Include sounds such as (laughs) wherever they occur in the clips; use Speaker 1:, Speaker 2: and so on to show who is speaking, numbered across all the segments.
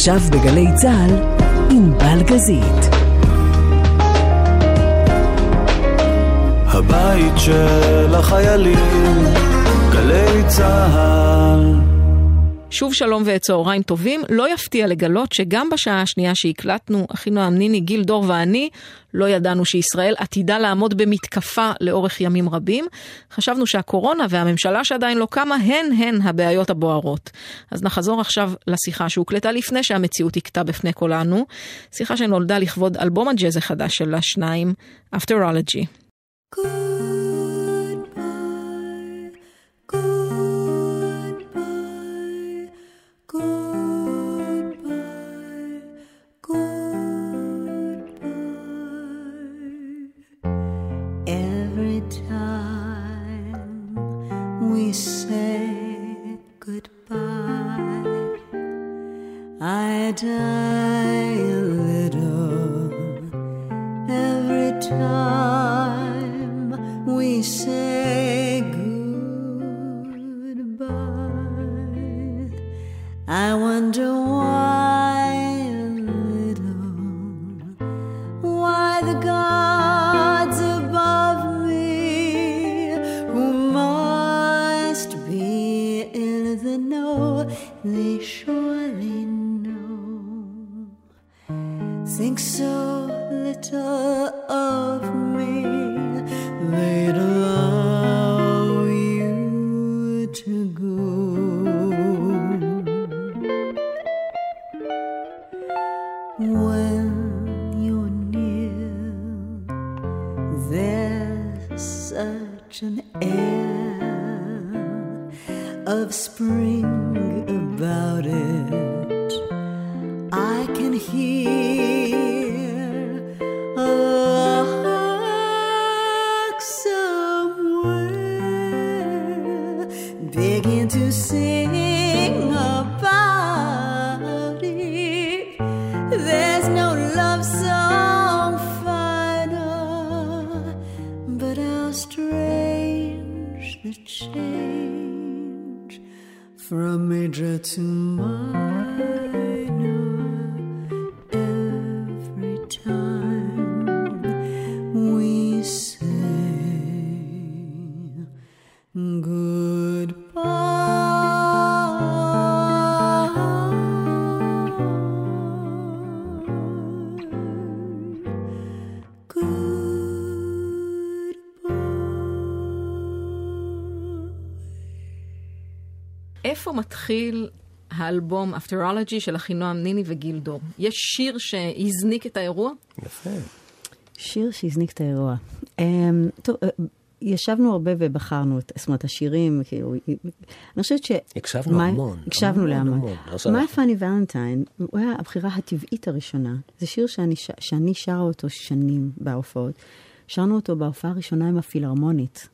Speaker 1: עכשיו בגלי צה"ל, עם בלגזית.
Speaker 2: הבית של החיילים, גלי צה"ל.
Speaker 3: שוב שלום וצהריים טובים. לא יפתיע לגלות שגם בשעה השנייה שהקלטנו, אחינועם ניני, גיל דור ואני, לא ידענו שישראל עתידה לעמוד במתקפה לאורך ימים רבים. חשבנו שהקורונה והממשלה שעדיין לא קמה הן הן הבעיות הבוערות. אז נחזור עכשיו לשיחה שהוקלטה לפני שהמציאות הכתה בפני כולנו. שיחה שנולדה לכבוד אלבום הג'אז החדש של השניים, Afterology.
Speaker 4: Goodbye, I die a little. Every time we say think so little of me. They'd allow you to go
Speaker 3: מתחיל האלבום Afterology של אחינועם ניני וגיל דור? יש שיר שהזניק את האירוע?
Speaker 5: יפה.
Speaker 6: שיר שהזניק את האירוע. אמ, טוב, אה, ישבנו הרבה ובחרנו, את- זאת אומרת, השירים, כאילו, אני חושבת ש...
Speaker 5: הקשבנו
Speaker 6: מה-
Speaker 5: המון,
Speaker 6: הקשבנו
Speaker 5: המון,
Speaker 6: להמון. מה פאני ולנטיין, הוא היה הבחירה הטבעית הראשונה. זה שיר שאני, ש- שאני שרה אותו שנים בהופעות. שרנו אותו בהופעה הראשונה עם הפילהרמונית.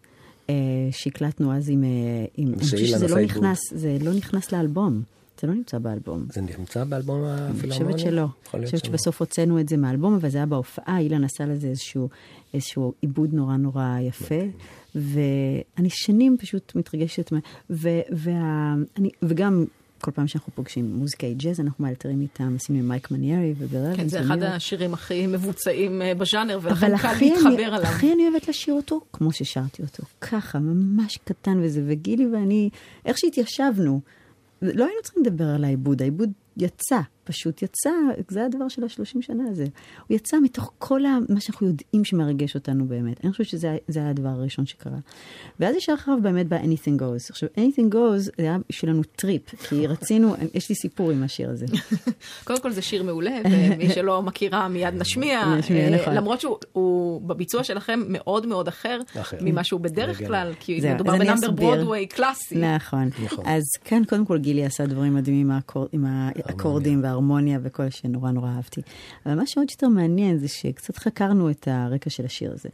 Speaker 6: אה, שהקלטנו אז עם... אה, עם אני
Speaker 5: שאילן
Speaker 6: שזה לא נכנס, זה לא נכנס לאלבום. זה לא נמצא באלבום.
Speaker 5: זה נמצא באלבום
Speaker 6: אני
Speaker 5: הפילהרמוני?
Speaker 6: חושבת שלא. אני חושבת. שבסוף הוצאנו את זה מהאלבום, אבל זה היה בהופעה, אילן עשה לזה איזשהו, איזשהו עיבוד נורא נורא יפה. ואני שנים פשוט מתרגשת, ו, וה, אני, וגם כל פעם שאנחנו פוגשים מוזיקאי ג'אז, אנחנו מאלתרים איתם, עשינו עם מייק מניירי וברל.
Speaker 3: כן, זה אחד השירים הכי מבוצעים אה, בז'אנר, ולכן קל להתחבר
Speaker 6: אני,
Speaker 3: עליו.
Speaker 6: הכי אני אוהבת לשיר אותו כמו ששרתי אותו. ככה, ממש קטן וזה. וגילי ואני, איך שהתיישבנו, לא היינו צריכים לדבר על העיבוד, העיבוד יצא, פשוט יצא, זה הדבר של השלושים שנה הזה. הוא יצא מתוך כל ה, מה שאנחנו יודעים שמרגש אותנו באמת. אני חושבת שזה זה היה הדבר הראשון שקרה. ואז ישר אחריו באמת בא Anything Goes. עכשיו, Anything Goes זה היה בשבילנו טריפ, כי (laughs) רצינו, יש לי סיפור עם השיר הזה.
Speaker 3: קודם כל זה שיר מעולה, ומי (laughs) שלא מכירה מיד נשמיע, (laughs)
Speaker 6: נשמיע,
Speaker 3: אה,
Speaker 6: נכון.
Speaker 3: למרות שהוא הוא בביצוע שלכם מאוד מאוד אחר
Speaker 5: אחר.
Speaker 3: ממה שהוא בדרך
Speaker 5: רגע.
Speaker 3: כלל, כי מדובר בנאמבר. ברודוויי קלאסי.
Speaker 6: נכון.
Speaker 5: נכון.
Speaker 6: אז כאן קודם כל גילי עשה דברים מדהימים עם האקורדים וההרמוניה וכל שנורא נורא אהבתי. אבל מה שעוד יותר מעניין זה שקצת חקרנו את הרקע של השיר הזה.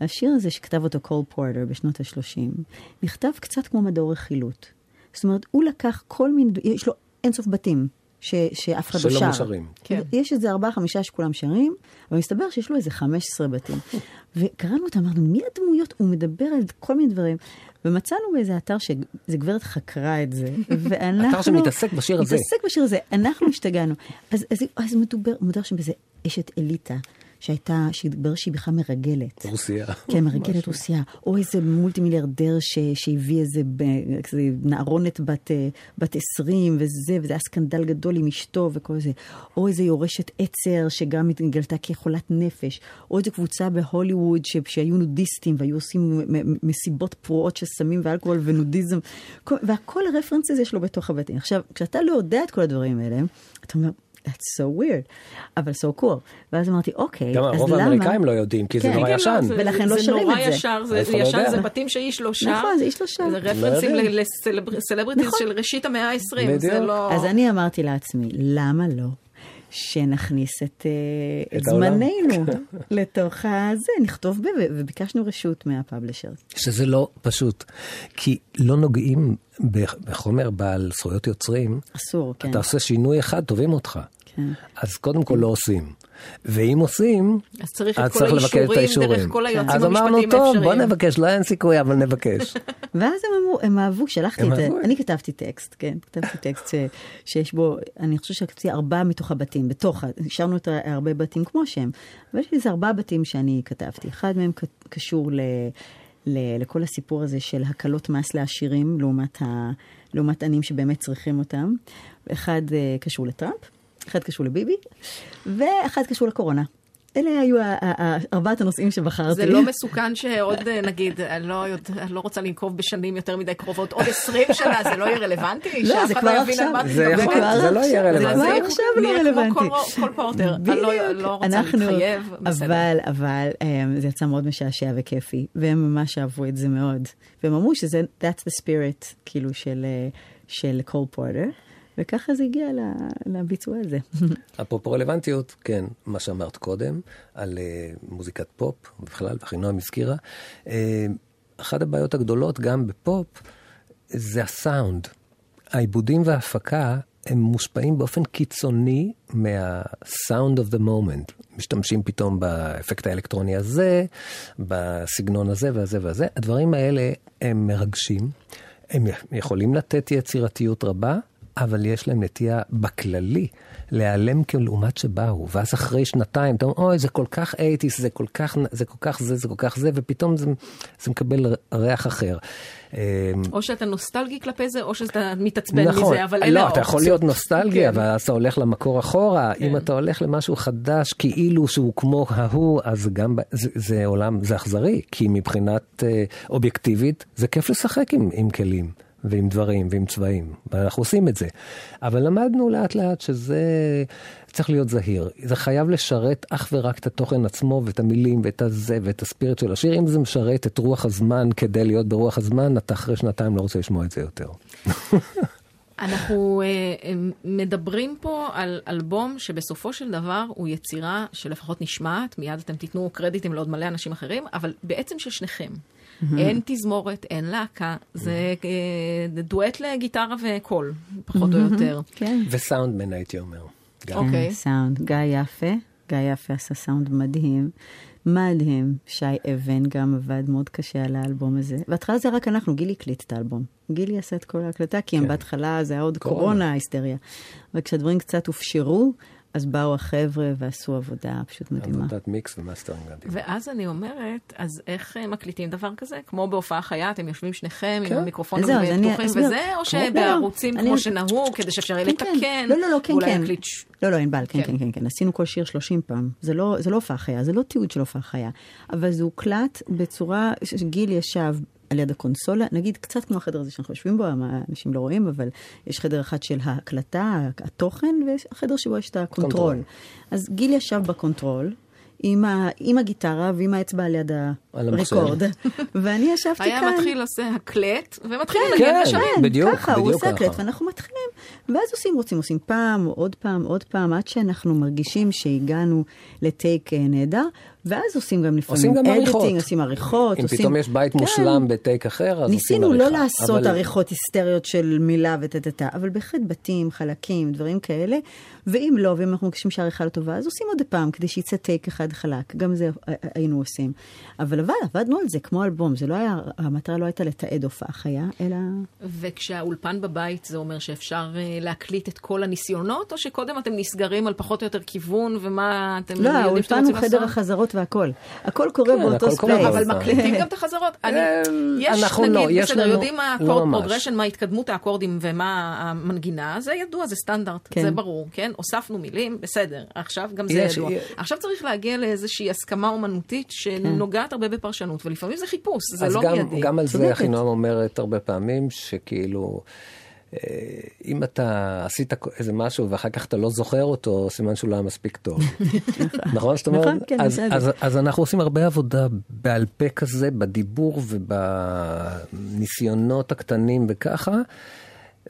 Speaker 6: השיר הזה שכתב אותו קול פורטר בשנות ה-30, נכתב קצת כמו מדור רכילות. זאת אומרת, הוא לקח כל מיני, יש לו אינסוף בתים.
Speaker 4: ש, שאף אחד לא
Speaker 5: שלא
Speaker 4: שר.
Speaker 5: מושרים.
Speaker 3: כן.
Speaker 4: יש איזה ארבעה, חמישה שכולם שרים, אבל מסתבר שיש לו איזה 15 בתים. (laughs) וקראנו אותם, אמרנו, מי הדמויות? הוא מדבר על כל מיני דברים. ומצאנו באיזה אתר שאיזה גברת חקרה את זה, (laughs) ואנחנו...
Speaker 5: אתר שמתעסק בשיר הזה.
Speaker 4: מתעסק בשיר הזה, אנחנו השתגענו. אז, אז, אז מדובר, מדובר שם באיזה אשת אליטה, שהייתה, שהתברר שהיא בכלל מרגלת.
Speaker 5: רוסיה.
Speaker 4: כן, מרגלת רוסיה. או איזה מולטי מיליארדר ש, שהביא איזה, ב- כזה נערונת בת, אה, בת 20 וזה, וזה היה סקנדל גדול עם אשתו וכל זה. או איזה יורשת עצר שגם התגלתה כחולת נפש. או איזה קבוצה בהוליווד ש, שהיו נודיסטים והיו עושים מסיבות פרועות של סמים ואלכוהול ונודיזם. כל, והכל הרפרנסס יש לו בתוך הבתים. עכשיו, כשאתה לא יודע את כל הדברים האלה, אתה אומר... That's so weird, אבל so cool. ואז אמרתי, אוקיי,
Speaker 5: גם
Speaker 4: אז
Speaker 5: הרוב
Speaker 4: למה...
Speaker 5: האמריקאים לא יודעים, כי זה
Speaker 4: כן,
Speaker 5: נורא
Speaker 4: כן,
Speaker 5: ישן.
Speaker 3: זה-
Speaker 4: ולכן לא
Speaker 3: זה
Speaker 4: שרים
Speaker 3: נורא
Speaker 4: את זה.
Speaker 3: ישר, זה
Speaker 5: אף אחד לא
Speaker 3: ישן. זה בתים שאיש לא שר.
Speaker 4: נכון, זה איש לא שר.
Speaker 3: זה רפרנסים
Speaker 5: לא.
Speaker 3: לסלבריטיז
Speaker 4: נכון.
Speaker 3: של ראשית המאה ה-20, זה
Speaker 5: בדיוק.
Speaker 3: לא...
Speaker 4: אז אני אמרתי לעצמי, למה לא? שנכניס את, אה, את
Speaker 5: את.
Speaker 4: זמננו (laughs) לתוך הזה, נכתוב ב... וביקשנו רשות מהפאבלישר.
Speaker 5: שזה לא פשוט. כי לא נוגעים בחומר בעל זכויות יוצרים.
Speaker 4: אסור, כן.
Speaker 5: אתה עושה שינוי אחד, תובעים אותך.
Speaker 4: כן.
Speaker 5: אז קודם כל לא עושים. ואם עושים,
Speaker 3: אז צריך את
Speaker 5: אז
Speaker 3: כל
Speaker 5: צריך לבקש את
Speaker 3: האישורים. דרך כל היועצים
Speaker 5: אז אמרנו,
Speaker 3: המשפטיים
Speaker 5: טוב, בוא
Speaker 3: האפשריים."
Speaker 5: נבקש, לא אין סיכוי, אבל נבקש. (laughs)
Speaker 4: ואז הם אמרו, הם אהבו, שלחתי את זה. אני כתבתי טקסט, כן, כתבתי טקסט ש, שיש בו, אני חושבת שכתבתי ארבעה מתוך הבתים, בתוך, השארנו את הרבה בתים כמו שהם, אבל יש לי איזה ארבעה בתים שאני כתבתי. אחד מהם קשור ל... ל- לכל הסיפור הזה של הקלות מס לעשירים לעומת, ה, לעומת עניים שבאמת צריכים אותם. אחד אה, קשור לטראמפ, אחד קשור לביבי, ואחד קשור לקורונה. אלה היו ארבעת הנושאים שבחרתי.
Speaker 3: זה לא מסוכן שעוד, אה, נגיד, אני לא, יודע- אני לא רוצה לנקוב בשנים יותר מדי קרובות, עוד 20 שנה זה לא יהיה רלוונטי?
Speaker 4: לא, זה כבר
Speaker 3: מה
Speaker 4: עכשיו.
Speaker 5: זה לא יהיה
Speaker 4: עכשיו-
Speaker 5: רלוונטי.
Speaker 4: זה כבר עכשיו לא
Speaker 3: נהיה
Speaker 4: רלוונטי.
Speaker 3: כמו קול פורטר. אני לא-. לא רוצה
Speaker 4: אנחנו-
Speaker 3: להתחייב.
Speaker 4: אבל, אבל, um, זה יצא מאוד משעשע וכיפי, והם ממש אהבו את זה מאוד. והם אמרו שזה, that's the spirit, כאילו, של, אה, של קול פורטר, וככה זה הגיע לביצוע הזה. (laughs)
Speaker 5: אפרופו רלוונטיות, כן, מה שאמרת קודם, על uh, מוזיקת פופ, בכלל, ואחינועם הזכירה, uh, אחת הבעיות הגדולות גם בפופ, זה הסאונד. העיבודים וההפקה הם מושפעים באופן קיצוני מה-sound of the moment. משתמשים פתאום באפקט האלקטרוני הזה, בסגנון הזה והזה והזה. הדברים האלה הם מרגשים, הם יכולים לתת יצירתיות רבה, אבל יש להם נטייה בכללי להיעלם כלעומת שבאו, ואז אחרי שנתיים אתה אומר, אוי, זה כל כך אייטיס, זה כל כך זה, כל כך זה, זה כל כך זה, ופתאום זה, זה מקבל ריח אחר. אמ,
Speaker 3: או שאתה נוסטלגי כלפי זה, או שאתה מתעצבן
Speaker 5: נכון,
Speaker 3: מזה, אבל אלה
Speaker 5: לא, אתה
Speaker 3: האופציות.
Speaker 5: יכול להיות נוסטלגי,
Speaker 3: כן.
Speaker 5: אבל אז אתה הולך למקור אחורה. אם אתה הולך למשהו חדש, כאילו שהוא כמו ההוא, אז גם, זה, זה עולם, זה אכזרי, כי מבחינת אה, אובייקטיבית, זה כיף לשחק עם, עם כלים. ועם דברים ועם צבעים, ואנחנו עושים את זה. אבל למדנו לאט לאט שזה צריך להיות זהיר. זה חייב לשרת אך ורק את התוכן עצמו ואת המילים ואת הזה ואת הספיריט של השיר. אם זה משרת את רוח הזמן כדי להיות ברוח הזמן, אתה אחרי שנתיים לא רוצה לשמוע את זה יותר. (laughs)
Speaker 3: אנחנו אה, מדברים פה על אלבום שבסופו של דבר הוא יצירה שלפחות נשמעת, מיד אתם תיתנו קרדיטים לעוד מלא אנשים אחרים, אבל בעצם של שניכם. אין תזמורת, אין להקה, זה אה, דואט לגיטרה וקול, פחות או יותר.
Speaker 4: כן.
Speaker 5: וסאונדמן הייתי אומר.
Speaker 3: אוקיי.
Speaker 4: כן, סאונד. גיא יפה, גיא יפה עשה סאונד מדהים. מדהים. שי אבן גם עבד מאוד קשה על האלבום הזה. בהתחלה זה רק אנחנו, גילי הקליט את האלבום. גילי עשה את כל ההקלטה, כי הם
Speaker 5: כן.
Speaker 4: בהתחלה זה היה עוד
Speaker 5: קורונה.
Speaker 4: קורונה, היסטריה. אבל כשהדברים קצת הופשרו, אז באו החבר'ה ועשו עבודה פשוט מדהימה.
Speaker 5: עבודת מיקס ומאסטרינג. גם.
Speaker 3: ואז אני אומרת, אז איך אה, מקליטים דבר כזה? כמו בהופעה חיה, אתם יושבים שניכם עם
Speaker 5: כן.
Speaker 3: המיקרופונים
Speaker 4: אז אני
Speaker 3: פתוחים
Speaker 4: אסביר.
Speaker 3: וזה, או
Speaker 4: לא, לא,
Speaker 3: שבערוצים
Speaker 4: אני-
Speaker 3: כמו שנהוג, כדי שאפשר יהיה
Speaker 4: כן,
Speaker 3: לתקן,
Speaker 4: כן. לא, לא, לא, כן, כן.
Speaker 3: להקליט ש-
Speaker 4: לא, לא, ענבל, כן,
Speaker 3: כן.
Speaker 4: כן, כן, כן. עשינו כל שיר 30 פעם. זה לא, זה לא הופעה חיה, זה לא תיעוד של הופעה חיה. אבל זה הוקלט בצורה שגיל ישב על יד הקונסולה, נגיד קצת כמו החדר הזה שאנחנו יושבים בו, אנשים לא רואים, אבל יש חדר אחד של ההקלטה, התוכן, ויש חדר שבו יש את ה
Speaker 5: control. Control.
Speaker 4: אז גיל ישב ב control. עם, ה, עם הגיטרה ועם האצבע על יד.
Speaker 5: ה
Speaker 4: record, (laughs) ואני ישבתי כאן.
Speaker 3: היה מתחיל עושה הקלט, ומתחיל
Speaker 4: כן,
Speaker 3: לנגן
Speaker 5: כן.
Speaker 3: לשם.
Speaker 5: בדיוק,
Speaker 4: ככה, הוא
Speaker 5: בדיוק
Speaker 4: עושה
Speaker 5: ככה.
Speaker 4: הקלט, ואנחנו מתחילים. ואז עושים, רוצים, עושים פעם, עוד פעם, עוד פעם, עד שאנחנו מרגישים שהגענו לטייק אה, נהדר,
Speaker 6: ואז עושים גם לפעמים
Speaker 5: עושים גם עריכות.
Speaker 6: editing, עושים עריכות,
Speaker 5: אם
Speaker 6: עושים...
Speaker 5: פתאום יש בית
Speaker 6: כן.
Speaker 5: מושלם בטייק אחר, אז עושים
Speaker 6: ניסינו
Speaker 5: עריכה.
Speaker 6: לא לעשות
Speaker 5: אבל-
Speaker 6: עריכות היסטריות של מילה וטטטה, אבל בהחלט בתים, חלקים, דברים כאלה. ואם לא, ואם אנחנו מרגישים שהעריכה לא טובה, אז עושים עוד פעם, כדי שיצא טייק אחד חלק. גם זה אה, אה, היינו עושים. אבל עבד, עבדנו על זה כמו אלבום. זה לא היה, המטרה לא הייתה לתעד הופעה חיה, אלא...
Speaker 3: וכשהאולפן בבית זה אומר שאפשר אה, להקליט את כל הניסיונות, או שקודם אתם נסגרים על פחות או יותר כיוון ומה אתם
Speaker 6: לא,
Speaker 3: יודעים שאתם
Speaker 6: האולפן
Speaker 3: רוצים
Speaker 6: הוא חדר
Speaker 3: לעשות?
Speaker 6: החזרות והכל. הכל קורה
Speaker 5: כן,
Speaker 6: באותו ספייס.
Speaker 3: אבל מקליטים גם את החזרות. (laughs) אני,
Speaker 5: אמ,
Speaker 3: יש
Speaker 5: אנחנו
Speaker 3: נגיד,
Speaker 5: לא, יש
Speaker 3: בסדר,
Speaker 5: לנו-
Speaker 3: יודעים מה
Speaker 5: לא
Speaker 3: הקורד
Speaker 5: ממש.
Speaker 3: פרוגרשן, מה התקדמות האקורדים ומה המנגינה, זה ידוע, זה סטנדרט,
Speaker 6: כן.
Speaker 3: זה ברור, כן? הוספנו מילים, בסדר, עכשיו גם זה
Speaker 5: יש-
Speaker 3: ידוע.
Speaker 5: יש-
Speaker 3: עכשיו צריך להגיע לאיזושהי הסכמה אומנותית שנוגעת הרבה בפרשנות, ולפעמים זה חיפוש, זה לא מיידי.
Speaker 5: גם על זה. אחינועם אומרת הרבה פעמים, שכאילו, אה, אם אתה עשית איזה משהו ואחר כך אתה לא זוכר אותו, סימן שהוא לא היה מספיק טוב. (laughs) נכון זאת אומרת?
Speaker 6: נכון, כן,
Speaker 5: אז. אז, אז אנחנו עושים הרבה עבודה בעל פה כזה, בדיבור ובניסיונות הקטנים וככה.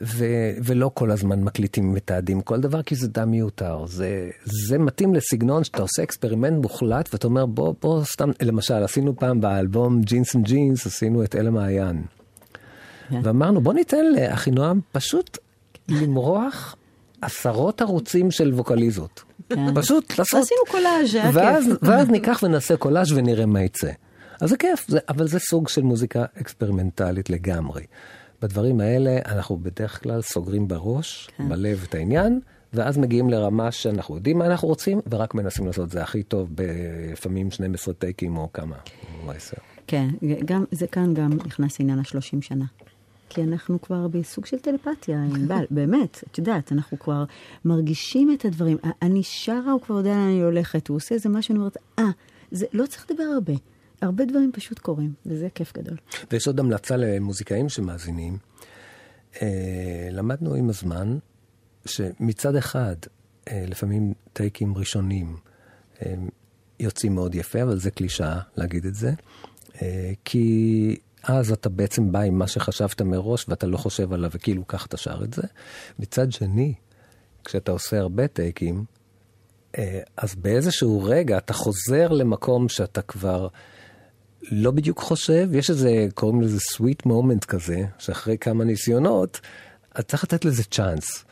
Speaker 5: ו, ולא כל הזמן מקליטים מתעדים כל דבר, כי זה גם מיותר. זה, זה מתאים לסגנון שאתה עושה אקספרימנט מוחלט, ואתה אומר, בוא, בוא סתם, למשל, עשינו פעם באלבום Genes and Jeans, עשינו את אל המעיין.
Speaker 6: כן.
Speaker 5: ואמרנו, בוא ניתן לאחינועם פשוט למרוח עשרות ערוצים של ווקליזות.
Speaker 6: כן.
Speaker 5: פשוט לעשות...
Speaker 6: עשינו קולאז', היה
Speaker 5: ואז,
Speaker 6: כיף.
Speaker 5: ואז ניקח ונעשה קולאז' ונראה מה יצא. אז זה כיף, זה, אבל זה סוג של מוזיקה אקספרימנטלית לגמרי. בדברים האלה אנחנו בדרך כלל סוגרים בראש,
Speaker 6: כן.
Speaker 5: בלב את העניין, ואז מגיעים לרמה שאנחנו יודעים מה אנחנו רוצים, ורק מנסים לעשות את זה הכי טוב בלפעמים 12 טייקים או כמה, או 10.
Speaker 6: כן, גם, זה כאן גם נכנס עניין השלושים שנה. כי אנחנו כבר בסוג של טלפתיה, ענבל, באמת, את יודעת, אנחנו כבר מרגישים את הדברים. אני שרה, הוא כבר יודע לאן אני הולכת, הוא עושה איזה משהו, אני אומרת, אה, זה לא צריך לדבר הרבה. הרבה דברים פשוט קורים, וזה כיף גדול.
Speaker 5: ויש עוד המלצה למוזיקאים שמאזינים. אה, למדנו עם הזמן שמצד אחד, אה, לפעמים טייקים ראשונים אה, יוצאים מאוד יפה, אבל זה קלישאה להגיד את זה. כי אז אתה בעצם בא עם מה שחשבת מראש ואתה לא חושב עליו וכאילו ככה אתה שר את זה. מצד שני, כשאתה עושה הרבה טייקים, אה, אז באיזשהו רגע אתה חוזר למקום שאתה כבר לא בדיוק חושב, יש איזה, קוראים לזה sweet moment כזה, שאחרי כמה ניסיונות, אז צריך לתת לזה צ'אנס.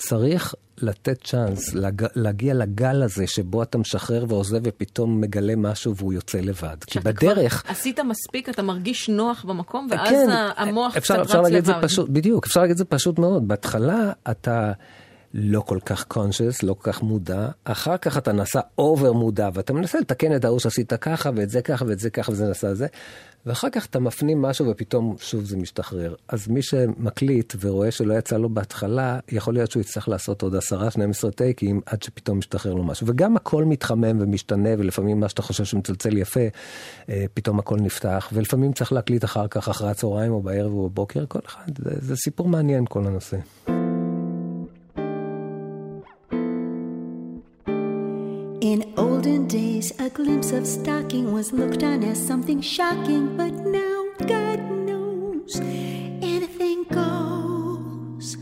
Speaker 5: צריך לתת צ'אנס להג... להגיע לגל הזה שבו אתה משחרר ועוזב ופתאום מגלה משהו והוא יוצא לבד. כי בדרך...
Speaker 3: כבר עשית מספיק, אתה מרגיש נוח במקום, ואז
Speaker 5: כן,
Speaker 3: המוח
Speaker 5: אפשר,
Speaker 3: קצת
Speaker 5: אפשר
Speaker 3: רץ
Speaker 5: להגיד את זה
Speaker 3: לבד.
Speaker 5: פשוט, בדיוק, אפשר להגיד את זה פשוט מאוד. בהתחלה אתה לא כל כך conscious, לא כל כך מודע, אחר כך אתה נעשה over מודע, ואתה מנסה לתקן את ההוא שעשית ככה, ואת זה ככה, ואת זה ככה, וזה נעשה זה, ואחר כך אתה מפנים משהו ופתאום שוב זה משתחרר. אז מי שמקליט ורואה שלא יצא לו בהתחלה, יכול להיות שהוא יצטרך לעשות עוד 10-12 טייקים עד שפתאום משתחרר לו משהו. וגם הכל מתחמם ומשתנה, ולפעמים מה שאתה חושב שמצלצל יפה, אה, פתאום הכל נפתח, ולפעמים צריך להקליט אחר כך, אחרי הצהריים או בערב או בבוקר, כל אחד, זה, זה סיפור מעניין כל הנושא.
Speaker 4: In olden days, a glimpse of stocking was looked on as something shocking, but now, God knows, anything goes.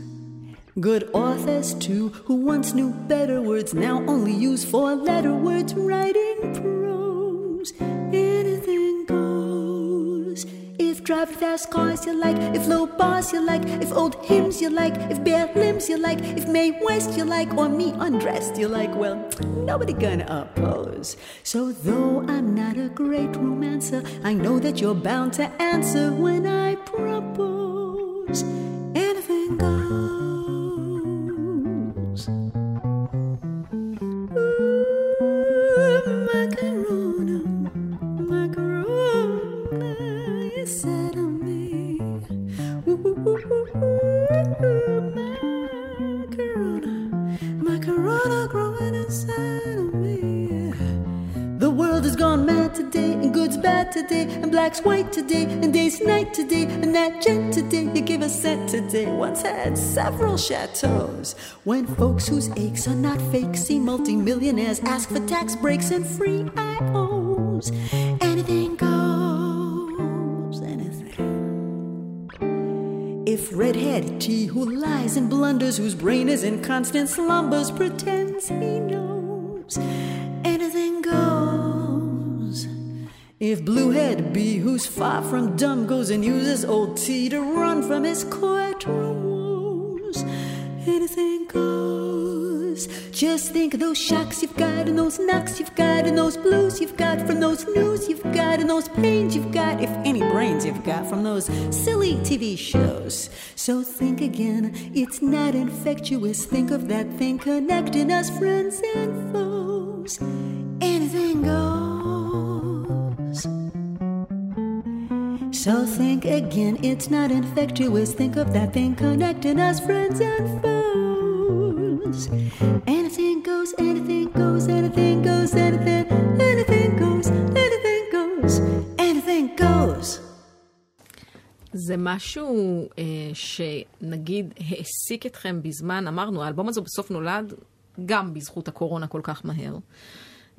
Speaker 4: Good authors, too, who once knew better words, now only use four letter words writing prose. Anything drive fast cars you like, if low bars you like, if old hymns you like, if bare limbs you like, if Mae West you like, or me undressed you like, well, nobody gonna oppose. So though I'm not a great romancer, I know that you're bound to answer when I propose. Anything goes. Ooh, macarona, today, and black's white today, and day's night today, and that gent today you give a cent today once had several chateaus. When folks whose aches are not fake see multimillionaires ask for tax breaks and free IOs, anything goes, anything. If redhead T who lies and blunders, whose brain is in constant slumbers, pretends he knows Bluehead who's far from dumb, goes and uses old T to run from his courtroom woes, anything goes. Just think of those shocks you've got, and those knocks you've got, and those blues you've got from those news you've got, and those pains you've got, if any brains you've got from those silly TV shows. So think again, it's not infectious. Think of that thing connecting us, friends and foes. Anything goes. So think again, it's not infectious. Think of that thing connecting us, friends and foes. Anything goes, anything goes, anything goes, anything, anything goes, anything goes, anything goes.
Speaker 3: זה משהו אה, שנגיד העסיק אתכם בזמן, אמרנו, האלבום הזה בסוף נולד גם בזכות הקורונה כל כך מהר.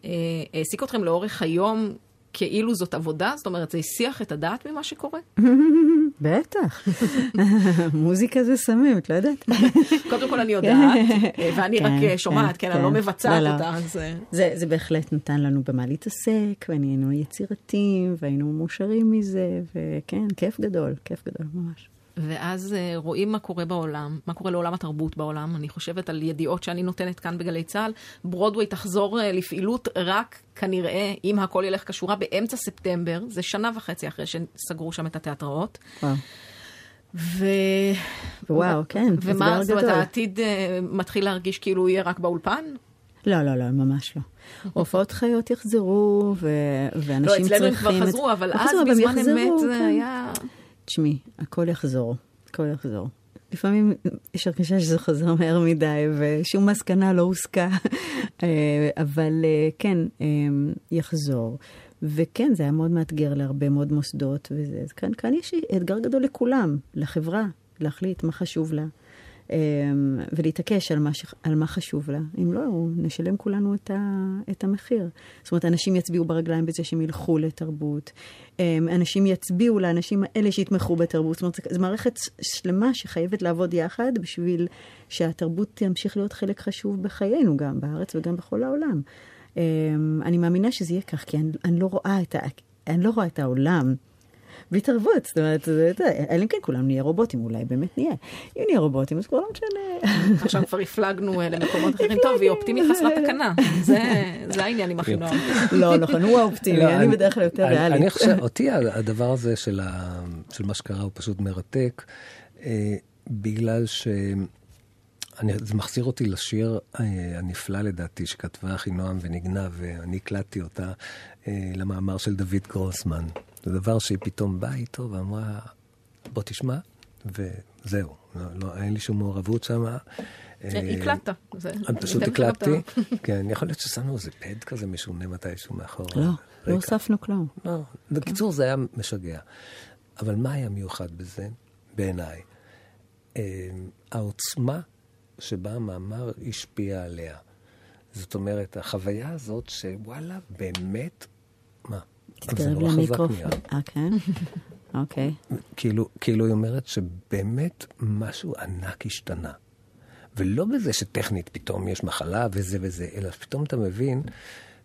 Speaker 3: אה, העסיק אתכם לאורך היום כאילו זאת עבודה? זאת אומרת, זה הסיח את הדעת ממה שקורה? (laughs)
Speaker 6: בטח. (laughs) מוזיקה זה סמים, את לא יודעת? (laughs)
Speaker 3: קודם כל אני יודעת, ואני
Speaker 6: כן,
Speaker 3: רק
Speaker 6: כן,
Speaker 3: שומעת, כן, אני
Speaker 6: כן.
Speaker 3: לא מבצעת
Speaker 6: לא, לא.
Speaker 3: אותה. אה,
Speaker 6: זה, בהחלט נתן לנו במה להתעסק, והיינו יצירתיים, והיינו מאושרים מזה, וכן, כיף גדול, כיף גדול ממש.
Speaker 3: ואז אה, רואים מה קורה בעולם, מה קורה לעולם התרבות בעולם. אני חושבת על ידיעות שאני נותנת כאן בגלי צה"ל. ברודווי תחזור אה, לפעילות רק כנראה, אם הכל ילך כשורה, באמצע ספטמבר. זה שנה וחצי אחרי שסגרו שם את התיאטראות.
Speaker 6: וואו.
Speaker 3: ו...
Speaker 6: וואו, כן,
Speaker 3: ומה, זאת אומרת. העתיד אה, מתחיל להרגיש כאילו יהיה רק באולפן?
Speaker 6: לא, לא, לא, ממש לא. הופעות חיות יחזרו, ו...
Speaker 3: לא,
Speaker 6: ואנשים צריכים...
Speaker 3: אצלנו הם כבר חזרו, אבל
Speaker 6: לא
Speaker 3: אז בזמן אמת זה
Speaker 6: כן.
Speaker 3: היה...
Speaker 6: תשמעי, הכל יחזור, הכל יחזור. לפעמים יש הרגשה שזה חוזר מהר מדי, ושום מסקנה לא הוסקה, (laughs) אה, אבל אה, כן, אה, יחזור. וכן, זה היה מאוד מאתגר להרבה מאוד מוסדות, וזה, כאן, כאן יש אתגר גדול לכולם, לחברה, להחליט מה חשוב לה, ולהתעקש על מה, ש- על מה חשוב לה. אם לא, נשלם כולנו את, ה, את המחיר. זאת אומרת, אנשים יצביעו ברגליים בזה שהם ילכו לתרבות. אה, אנשים יצביעו לאנשים האלה שיתמכו בתרבות. זאת אומרת, זו מערכת שלמה שחייבת לעבוד יחד בשביל שהתרבות תמשיך להיות חלק חשוב בחיינו, גם בארץ וגם בכל העולם. אה, אני מאמינה שזה יהיה כך, כי אני, אני לא רואה את ה... אני לא רואה את העולם בלי תרבות, זאת אומרת, אלא אם כן כולם נהיה רובוטים, אולי באמת נהיה. אם נהיה רובוטים, אז כבר לא משנה.
Speaker 3: עכשיו כבר הפלגנו אה, למקומות אחרים. טוב, היא אופטימית חסרת תקנה. זה זה העניין עם אחינועם.
Speaker 6: לא, נכון, הוא האופטימי,
Speaker 5: לא,
Speaker 6: אני בדרך כלל יותר ריאלית.
Speaker 5: אני חושב, אותי הדבר הזה של, מה שקרה הוא פשוט מרתק, אה, בגלל ש... אני, זה מחזיר אותי לשיר אה, הנפלא לדעתי, שכתבה אחינועם ונגנה, ואני הקלטתי אותה אה, למאמר של דוד גרוסמן. זה דבר שהיא פתאום באה איתו ואמרה, בוא תשמע, וזהו. לא, לא, אין לי שום מעורבות שם.
Speaker 3: הקלטת. זה-
Speaker 5: אני פשוט
Speaker 3: ניתן לך גם את ה-
Speaker 5: הקלטתי, כן, יכול להיות ששמנו איזה פד כזה משונה מתישהו מאחור.
Speaker 6: לא, לא. הוספנו כלום.
Speaker 5: לא, בקיצור זה היה משגע. אבל מה היה מיוחד בזה, בעיניי? אה, העוצמה שבה המאמר השפיע עליה. זאת אומרת, החוויה הזאת שוואלה, באמת,
Speaker 6: תתקרב למיקרופון. אה, כן? (laughs) אוקיי.
Speaker 5: כאילו, כאילו היא אומרת שבאמת משהו ענק השתנה. ולא בזה שטכנית פתאום יש מחלה וזה וזה, אלא פתאום אתה מבין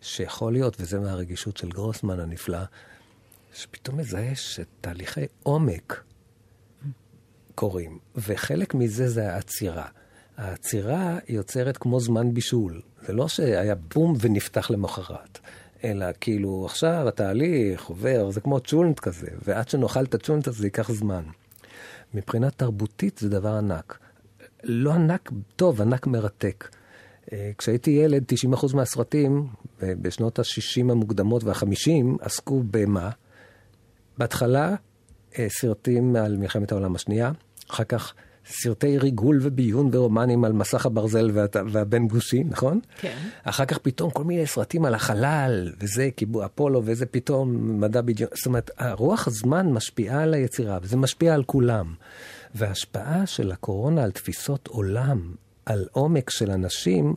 Speaker 5: שיכול להיות, וזה מהרגישות של גרוסמן הנפלא, שפתאום מזהה שתהליכי עומק קורים, וחלק מזה זה העצירה. העצירה יוצרת כמו זמן בישול. זה לא שהיה בום ונפתח למחרת, אלא כאילו עכשיו התהליך עובר, זה כמו צ'ולנט כזה, ועד שנאכל את הצ'ולנט הזה זה ייקח זמן. מבחינה תרבותית זה דבר ענק. לא ענק טוב, ענק מרתק. אה, כשהייתי ילד, 90% מהסרטים ב- בשנות ה-60 המוקדמות וה-50 עסקו במה? בהתחלה אה, סרטים על מלחמת העולם השנייה, אחר כך סרטי ריגול וביון ורומנים על מסך הברזל והת- והבן גושי, נכון?
Speaker 3: כן.
Speaker 5: אחר כך פתאום כל מיני סרטים על החלל, וזה כיבוי אפולו, וזה פתאום מדע בדיוק. זאת אומרת, רוח הזמן משפיעה על היצירה, וזה משפיע על כולם. וההשפעה של הקורונה על תפיסות עולם, על עומק של אנשים,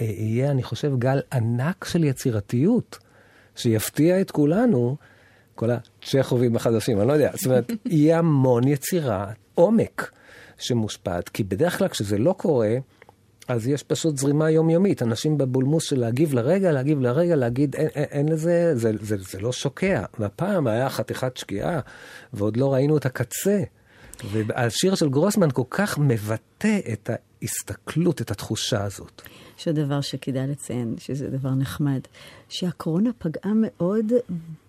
Speaker 5: אה, יהיה, אני חושב, גל ענק של יצירתיות, שיפתיע את כולנו, כל הצ'כובים החדשים, אני לא יודע. זאת אומרת, יהיה המון יצירה, עומק, שמושפעת, כי בדרך כלל כשזה לא קורה, אז יש פשוט זרימה יומיומית, אנשים בבולמוס של להגיב לרגע, להגיב לרגע, להגיד אין, אין, אין לזה, זה, זה, זה לא שוקע. והפעם היה חתיכת שקיעה, ועוד לא ראינו את הקצה. והשיר של גרוסמן כל כך מבטא את ההסתכלות, את התחושה הזאת.
Speaker 4: יש עוד דבר שכדאי לציין, שזה דבר נחמד, שהקורונה פגעה מאוד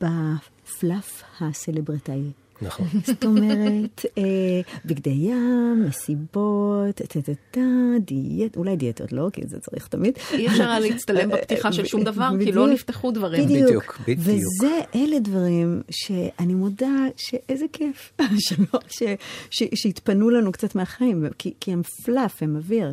Speaker 4: בפלאף הסלברטאי.
Speaker 5: נכון. (laughs)
Speaker 4: זאת אומרת, אה, בגדי ים, מסיבות, טה-טה-טה, דיאט, אולי דיאטות לא, כי זה צריך תמיד.
Speaker 3: אי אפשר היה להצטלם בפתיחה של שום דבר, כי לא. נפתחו דברים.
Speaker 4: בדיוק,
Speaker 5: בדיוק, בדיוק.
Speaker 4: וזה, אלה דברים שאני מודה שאיזה כיף, (laughs) שלא, ש, ש, שהתפנו לנו קצת מהחיים, כי, כי הם פלאף, הם אוויר.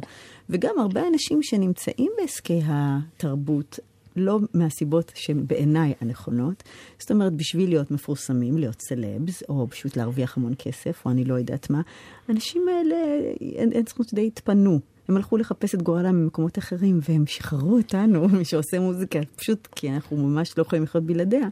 Speaker 4: וגם הרבה אנשים שנמצאים בעסקי התרבות, לא מהסיבות שהן בעיניי הנכונות, זאת אומרת, בשביל להיות מפורסמים, להיות סלבס, או פשוט להרוויח המון כסף, או אני לא יודעת מה, האנשים האלה, אין, אין זכות די התפנו. הם הלכו לחפש את גורלם במקומות אחרים, והם שחררו אותנו, (laughs) מי שעושה מוזיקה, פשוט כי אנחנו ממש לא יכולים לחיות בלעדיה,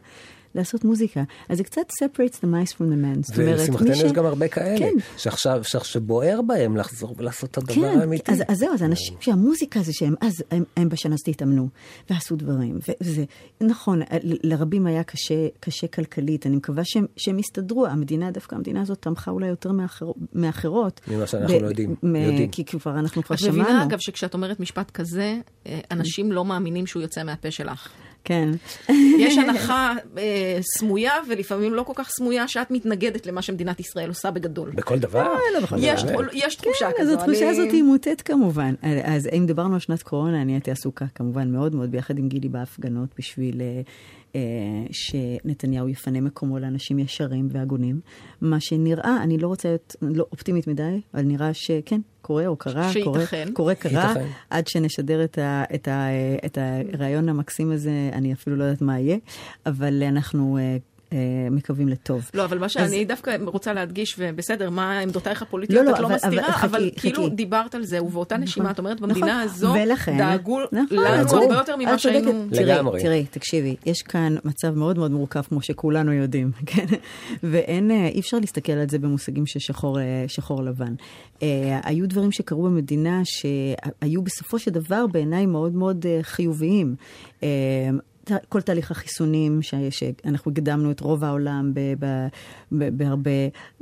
Speaker 4: לעשות מוזיקה. אז זה קצת separates the mice from the men. זאת אומרת,
Speaker 5: ולשמחתנו
Speaker 4: מי ש-
Speaker 5: יש גם הרבה כאלה,
Speaker 4: כן.
Speaker 5: שעכשיו, שבוער בהם לחזור ולעשות את הדבר
Speaker 4: כן,
Speaker 5: האמיתי.
Speaker 4: אז, אז זהו, אז אנשים שהמוזיקה זה שהם, אז הם, הם בשנה הזאת התאמנו, ועשו דברים, וזה, נכון, לרבים היה קשה, קשה כלכלית, אני מקווה שהם, שהם יסתדרו, המדינה, דווקא המדינה הזאת תמכה אולי יותר מאחר, מאחרות.
Speaker 5: ממה שאנחנו לא יודעים, יודעים.
Speaker 4: כי כבר אנחנו כבר
Speaker 3: את
Speaker 4: שמענו.
Speaker 3: מבינה, אגב, שכשאת אומרת משפט כזה, אה, אנשים לא מאמינים שהוא יוצא מהפה שלך.
Speaker 4: כן.
Speaker 3: יש הנחה אה, סמויה, ולפעמים לא כל כך סמויה, שאת מתנגדת למה שמדינת ישראל עושה בגדול.
Speaker 5: בכל דבר.
Speaker 4: לא בכל
Speaker 3: יש יש תחושה
Speaker 4: כן, אז. התחושה
Speaker 3: אני-
Speaker 4: הזאת היא מוטית כמובן. אז אם דיברנו על שנת קורונה, אני הייתי עסוקה כמובן מאוד מאוד ביחד עם גילי בהפגנות בשביל אה, אה, שנתניהו יפנה מקומו לאנשים ישרים והגונים. מה שנראה, אני לא רוצה להיות לא אופטימית מדי, אבל נראה שכן, קורה או קרה, קורה,
Speaker 3: שייתכן.
Speaker 4: קורה קרה,
Speaker 5: ייתכן.
Speaker 4: עד שנשדר את, ה, את, ה, את הרעיון המקסים הזה, אני אפילו לא יודעת מה יהיה, אבל אנחנו אה, מקווים לטוב.
Speaker 3: לא, אבל מה
Speaker 4: אז-
Speaker 3: שאני דווקא רוצה להדגיש, ובסדר, מה עמדותייך הפוליטיות,
Speaker 4: לא, לא,
Speaker 3: את לא
Speaker 4: אבל-
Speaker 3: מסתירה,
Speaker 4: אבל
Speaker 3: אבל
Speaker 4: חכי,
Speaker 3: כאילו
Speaker 4: חכי.
Speaker 3: דיברת על זה, ובאותה נשימה, את אומרת,
Speaker 4: נכון,
Speaker 3: במדינה הזו,
Speaker 4: ולכן-
Speaker 3: דאגו
Speaker 4: נכון,
Speaker 3: לנו. הרבה יותר ממה. שהיינו...
Speaker 4: תראי,
Speaker 5: לגמרי.
Speaker 4: תראי, תקשיבי, יש כאן מצב מאוד מאוד מורכב, כמו שכולנו יודעים, (laughs) כן? ואין, אה, אי אפשר להסתכל על זה במושגים של שחור, אה, שחור לבן. אה, היו דברים שקרו במדינה שהיו בסופו של דבר בעיניי מאוד מאוד אה, חיוביים. אה, כל תהליך החיסונים, ש- שאנחנו הקדמנו את רוב העולם ב- ב- ב- בהרבה,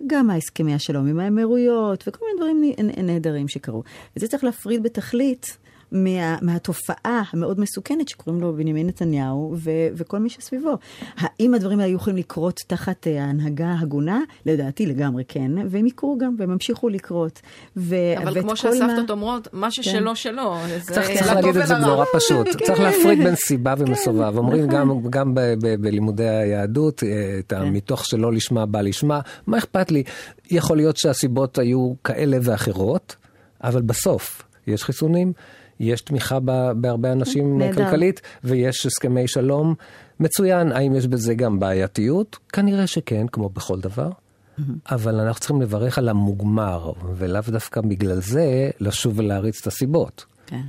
Speaker 4: גם ההסכמי השלום עם האמירויות, וכל מיני דברים נהדרים שקרו. את זה צריך להפריד בתכלית. מה, מהתופעה המאוד מסוכנת שקוראים לו בנימין נתניהו ו, וכל מי שסביבו. האם הדברים האלה היו יכולים לקרות תחת אה, ההנהגה הגונה? לדעתי לגמרי כן, והם יקרו גם, והם ימשיכו לקרות. ו,
Speaker 3: אבל כמו שהסבתות
Speaker 4: מה-
Speaker 3: אומרות, מה ששלו שלו, זה
Speaker 5: צריך, צריך להגיד את זה. נורא פשוט. (laughs) צריך להפריד בין סיבה ומסובב. אומרים
Speaker 4: נכון.
Speaker 5: גם, גם ב, ב, בלימודי היהדות, אה, את המתוך שלא לשמה בא לשמה. מה אכפת לי? יכול להיות שהסיבות היו כאלה ואחרות, אבל בסוף יש חיסונים, יש תמיכה ב, בהרבה אנשים
Speaker 4: נהדר.
Speaker 5: כלכלית, ויש הסכמי שלום. מצוין, האם יש בזה גם בעייתיות? כנראה שכן, כמו בכל דבר. אבל אנחנו צריכים לברך על המוגמר, ולאו דווקא בגלל זה לשוב ולהריץ את הסיבות.
Speaker 4: כן.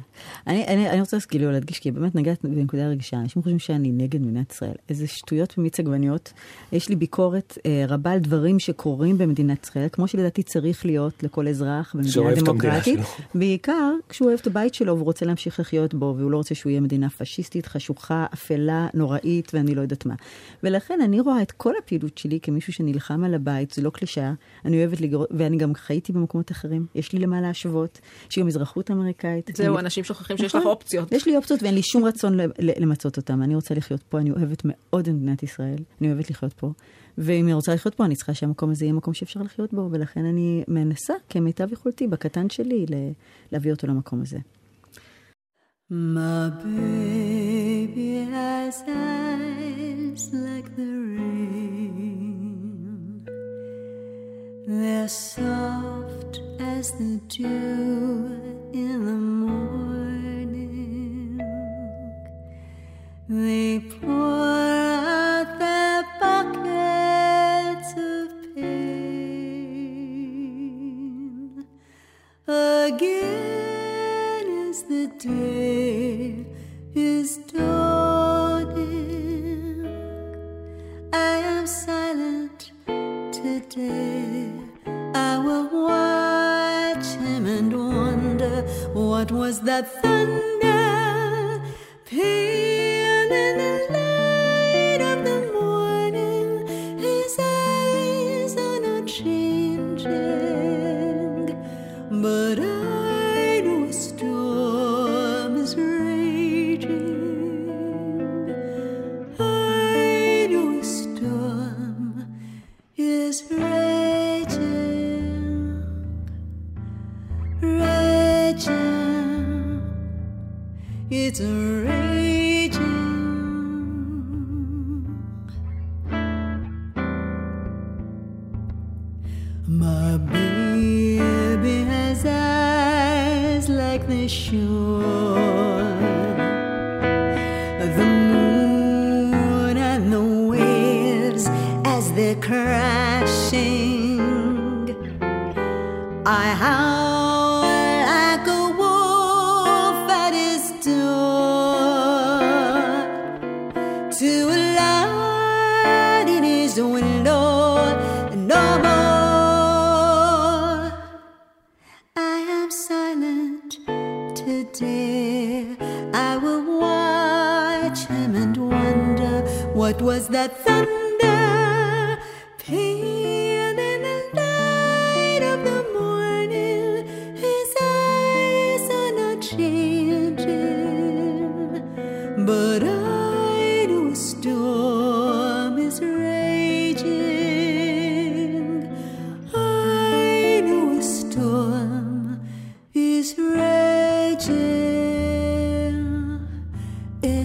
Speaker 4: אני, אני, אני רוצה כאילו להדגיש, כי באמת נגעת בנקודה רגישה. אנשים חושבים שאני נגד מדינת ישראל. איזה שטויות ומיץ עגבניות. יש לי ביקורת אה, רבה על דברים שקורים במדינת ישראל, כמו שלדעתי צריך להיות לכל אזרח במדינה דמוקרטית.
Speaker 5: שלו.
Speaker 4: בעיקר כשהוא אוהב את הבית שלו והוא רוצה להמשיך לחיות בו, והוא לא רוצה שהוא יהיה מדינה פשיסטית, חשוכה, אפלה, נוראית, ואני לא יודעת מה. ולכן אני רואה את כל הפעילות שלי כמישהו שנלחם על הבית, זה לא קלישאה. אני אוהבת לגרום, ואני גם חייתי במקומות אחרים. יש לי למה להשוות. יש לי גם אזרחות אמריקאית.
Speaker 3: זהו,
Speaker 4: אני-
Speaker 3: אנשים שוכחים שיש
Speaker 4: נכון.
Speaker 3: לך אופציות.
Speaker 4: יש לי אופציות ואין לי שום רצון ל- ל- למצות אותן. אני רוצה לחיות פה, אני אוהבת מאוד את מדינת ישראל, אני אוהבת לחיות פה. ואם אני רוצה לחיות פה, אני צריכה שהמקום הזה יהיה מקום שאפשר לחיות בו, ולכן אני מנסה כמיטב יכולתי, בקטן שלי, ל- להביא אותו למקום הזה.
Speaker 7: My baby has eyes like the rain. They're soft as the dew in the morning. They pour out their buckets of pain. Again is the day is dawning. I am silent today. I will watch
Speaker 4: What was that thunder?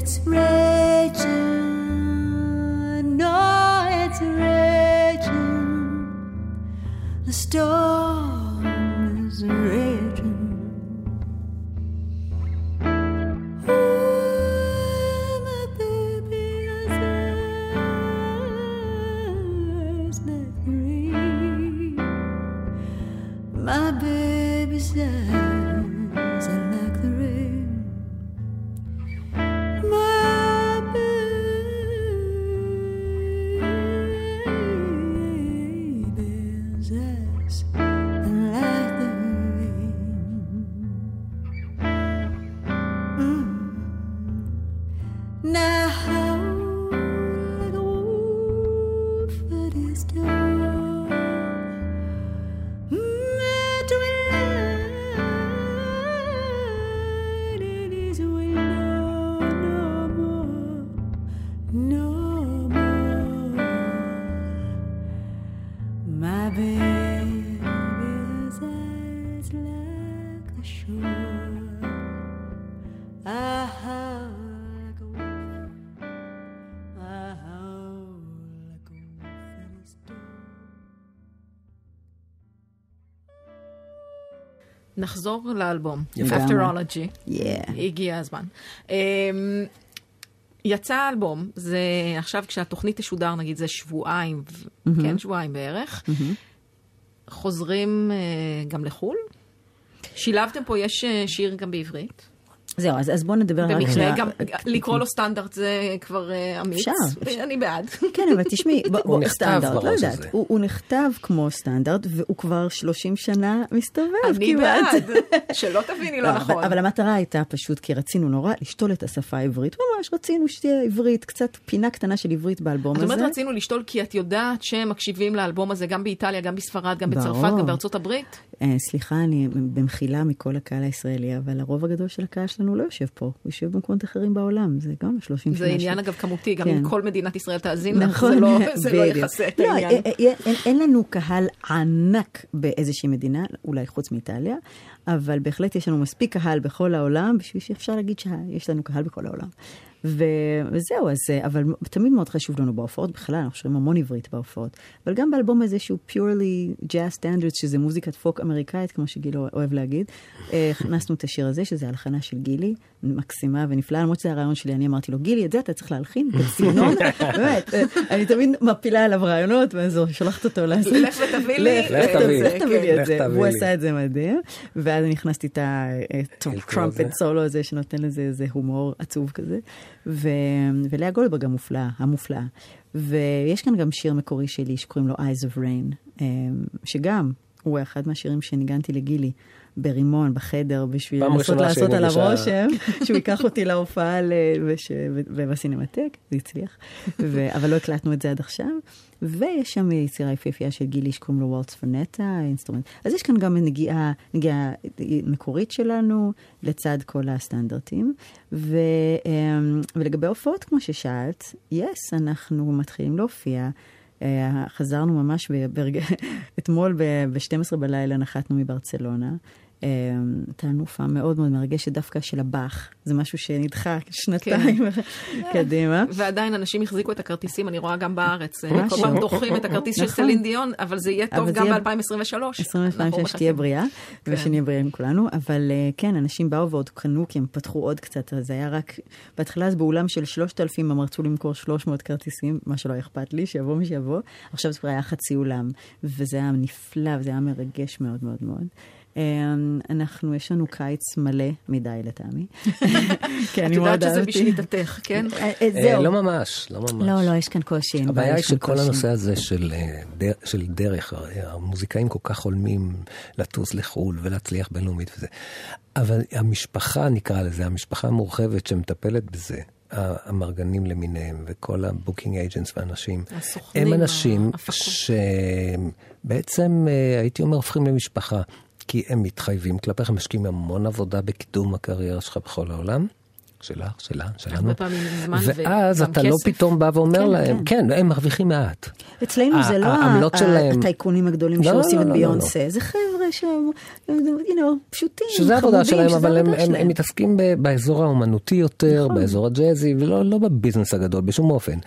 Speaker 4: It's raging. No, it's raging. The storm is raging.
Speaker 3: נחזור לאלבום. Afterology.
Speaker 6: Yeah.
Speaker 3: הגיע הזמן. אמ, יצא האלבום, זה עכשיו כשהתוכנית תשודר, נגיד זה שבועיים, ו- כן, שבועיים בערך. חוזרים אה, גם לחו"ל. שילבתם פה, יש אה, שיר גם בעברית.
Speaker 6: זהו, אז, אז בואו נדבר רק
Speaker 3: במקרה. גם, לקרוא לו סטנדרט זה כבר אה, אמיץ.
Speaker 6: אפשר.
Speaker 3: אני בעד.
Speaker 6: כן, אבל תשמעי, (laughs) בוא,
Speaker 5: נכתב
Speaker 6: סטנדרט, לא
Speaker 5: בראש
Speaker 6: יודעת. הוא, הוא נכתב כמו סטנדרט, והוא כבר 30 שנה מסתובב
Speaker 3: אני
Speaker 6: כמעט.
Speaker 3: בעד. (laughs) שלא תביני לא
Speaker 6: לא,
Speaker 3: נכון.
Speaker 6: אבל, המטרה הייתה פשוט כי רצינו נורא לשתול את השפה העברית. ממש רצינו שתהיה עברית, קצת פינה קטנה של עברית באלבום הזה.
Speaker 3: אומרת רצינו לשתול כי את יודעת שהם מקשיבים לאלבום הזה גם באיטליה, גם בספרד, גם בצרפת. גם בארצות הברית?
Speaker 6: אה, סליחה, אני במחילה מכל הקהל הישראלי, אבל הרוב הגדול של הקהל שלנו לא יושב פה, הוא יושב במקומות אחרים בעולם, זה גם 30 שנה.
Speaker 3: זה עניין אגב כמותי, גם
Speaker 6: כן.
Speaker 3: אם כל מדינת ישראל תאזין לך,
Speaker 6: נכון,
Speaker 3: זה לא- (laughs) לא. יכסה את
Speaker 6: לא,
Speaker 3: העניין.
Speaker 6: אה, אה, אין לנו קהל ענק באיזושהי מדינה, אולי חוץ מאיטליה, אבל בהחלט יש לנו מספיק קהל בכל העולם, בשביל שאפשר להגיד שיש לנו קהל בכל העולם. ו- וזהו, אז, אה, אבל תמיד מאוד חשוב לנו בהופעות, בכלל, אנחנו שומעים המון עברית בהופעות, אבל גם באלבום הזה שהוא purely jazz standards, שזה מוזיקת פוק אמריקאית, כמו שגיל אוהב להגיד, אה, הכנסנו את השיר הזה, שזה הלחנה של גילי, מקסימה ונפלאה, למרות שזה הרעיון שלי, אני אמרתי לו, גילי, את זה אתה צריך להלחין, בסגנון, (laughs) באמת, אני תמיד מפילה עליו רעיונות, ואז שולחת אותו לעשות.
Speaker 3: לך ותביא לי
Speaker 6: לך
Speaker 5: תביא.
Speaker 3: זה,
Speaker 6: לך תביא לי
Speaker 3: כן.
Speaker 6: את זה, והוא
Speaker 5: לי.
Speaker 6: עשה את זה מדהים, ואז אני הכנסתי את הטרומפט
Speaker 5: הזה.
Speaker 6: סולו הזה שנותן לזה איזה הומור עצוב כזה, ולאה גולדברג המופלאה, המופלאה. ויש כאן גם שיר מקורי שלי שקוראים לו Eyes of Rain, אה, שגם הוא אחד מהשירים שניגנתי לגילי
Speaker 4: ברימון בחדר בשביל לנסות לעשות עליו. רושם, שהוא ייקח אותי להופעה ובסינמטק, זה הצליח, אבל לא הקלטנו את זה עד עכשיו. ויש שם יצירה יפהפייה של גילי שקוראים לו וולטס פונטה, instrument. אז יש כאן גם נגיעה, נגיעה מקורית שלנו, לצד כל הסטנדרטים. ו, אמ, ולגבי הופעות, כמו ששאלת, yes, אנחנו מתחילים להופיע. אה, חזרנו ממש (laughs) אתמול ב-12 בלילה נחתנו מברצלונה. אה, הייתה לנו הופעה מאוד מאוד מרגשת דווקא של הבאך. זה משהו שנדחה שנתיים (laughs) קדימה.
Speaker 3: ועדיין אנשים החזיקו את הכרטיסים, אני רואה גם בארץ.
Speaker 4: משהו.
Speaker 3: כל פעם דוחים את הכרטיס של
Speaker 4: נכון.
Speaker 3: סלין דיון, אבל זה יהיה טוב גם
Speaker 4: יהיה-
Speaker 3: ב-2023.
Speaker 4: 22 שתהיה בריאה, ושנהיה בריאים כולנו, אבל אה, כן, אנשים באו ועוד קנו, כי הם פתחו עוד קצת, אז זה היה רק, בהתחלה אז באולם של 3,000 הם רצו למכור 300 כרטיסים, מה שלא אכפת לי, שיבוא מי שיבוא, עכשיו זה כבר היה חצי אולם, וזה היה נפלא, וזה היה מרגש מאוד מאוד מאוד. אה, אנחנו, יש לנו קיץ מלא מדי לטעמי. (laughs) כי
Speaker 3: את
Speaker 4: אני מאוד
Speaker 3: יודעת שזה
Speaker 4: אהבתי.
Speaker 3: בשליטתך, כן?
Speaker 4: אה, אה,
Speaker 5: אה,
Speaker 4: זהו.
Speaker 5: לא ממש, לא ממש.
Speaker 4: לא, לא, יש כאן קושי.
Speaker 5: הבעיה היא שכל. הנושא הזה של, דר- של דרך, המוזיקאים כל כך חולמים לטוס לחו"ל ולהצליח בינלאומית וזה. אבל המשפחה, נקרא לזה, המשפחה המורחבת שמטפלת בזה, המרגנים למיניהם וכל ה booking agents
Speaker 3: הסוכנים,
Speaker 5: הם אנשים. שבעצם, הייתי אומר, הופכים למשפחה. כי הם מתחייבים כלפיך, הם משקיעים המון עבודה בקידום הקריירה שלך בכל העולם. שלך, שלה, שלנו.
Speaker 3: הרבה פעמים זמן
Speaker 5: ואז
Speaker 3: וגם
Speaker 5: אתה לא
Speaker 3: כסף.
Speaker 5: פתאום בא ואומר
Speaker 4: כן,
Speaker 5: להם, כן, הם מרוויחים מעט.
Speaker 4: אצלנו זה לא
Speaker 5: העמלות
Speaker 4: ה-
Speaker 5: שלהם-
Speaker 4: הטייקונים הגדולים
Speaker 5: לא,
Speaker 4: שעושים
Speaker 5: לא,
Speaker 4: את
Speaker 5: לא, לא,
Speaker 4: ביונסה, זה חבר'ה שהם, you know, פשוטים,
Speaker 5: שזה העבודה
Speaker 4: חמודים,
Speaker 5: שלהם, אבל הם, מתעסקים ב- באזור האומנותי יותר,
Speaker 4: נכון.
Speaker 5: באזור הג'אזי, ולא לא בביזנס הגדול בשום אופן.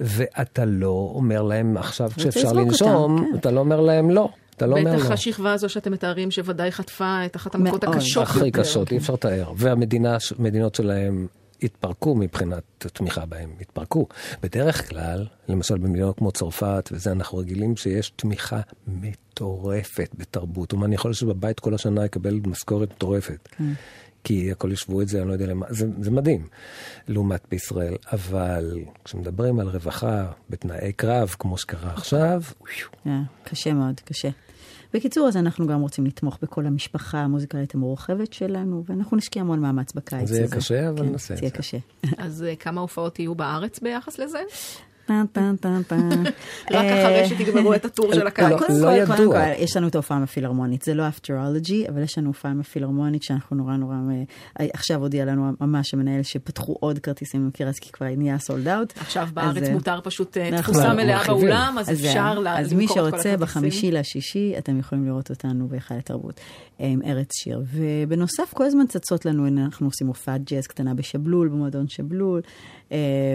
Speaker 5: ואתה לא אומר להם עכשיו כשאפשר לנשום,
Speaker 4: כן.
Speaker 5: אתה לא אומר להם לא. אתה לא אומר
Speaker 3: בטח
Speaker 5: לא.
Speaker 3: השכבה הזו שאתם מתארים, שוודאי חטפה את אחת המכות. הקשות
Speaker 5: הכי
Speaker 3: יותר.
Speaker 5: קשות, אי אפשר לתאר. והמדינות שלהם התפרקו מבחינת תמיכה בהם, התפרקו. בדרך כלל, למשל במדינות כמו צרפת וזה, אנחנו רגילים שיש תמיכה מטורפת בתרבות. אומן יכול לשבת בבית כל השנה, יקבל משכורת מטורפת. כי הכל ישבו את זה, אני לא יודע למה, זה, זה מדהים, לעומת בישראל. אבל כשמדברים על רווחה בתנאי קרב, כמו שקרה עכשיו,
Speaker 4: אה, קשה מאוד, קשה. בקיצור, אז אנחנו גם רוצים לתמוך בכל המשפחה המוזיקלית המורחבת שלנו, ואנחנו נשקיע המון מאמץ בקיץ הזה.
Speaker 5: זה יהיה קשה, אבל
Speaker 4: כן,
Speaker 5: נעשה את
Speaker 4: זה יהיה
Speaker 5: זה.
Speaker 4: קשה.
Speaker 3: אז אה, כמה הופעות יהיו בארץ ביחס לזה?
Speaker 4: פן פן פן פן.
Speaker 3: רק אחרי שתגמרו את הטור של הקיץ.
Speaker 5: לא,
Speaker 4: קודם
Speaker 5: לא ידוע.
Speaker 4: קודם כל, יש לנו את ההופעה עם הפילהרמונית, זה לא אפטרולוגי, אבל יש לנו הופעה עם הפילהרמונית שאנחנו נורא נורא, אה, עכשיו הודיע לנו ממש המנהל שפתחו עוד כרטיסים, זה כי כבר נהיה סולד אאוט.
Speaker 3: עכשיו בארץ מותר פשוט אה,
Speaker 4: אנחנו
Speaker 3: תפוסה מלאה. באולם, אז אפשר
Speaker 4: אז מי
Speaker 3: למכור את כל
Speaker 4: שרוצה
Speaker 3: הכרטיסים.
Speaker 4: בחמישי לשישי, אתם יכולים לראות אותנו בהיכל התרבות אה, עם ארץ שיר. ובנוסף, כל הזמן צצות לנו, אנחנו עושים הופעת ג'אז קטנה בשבלול, במועדון שבלול, אה,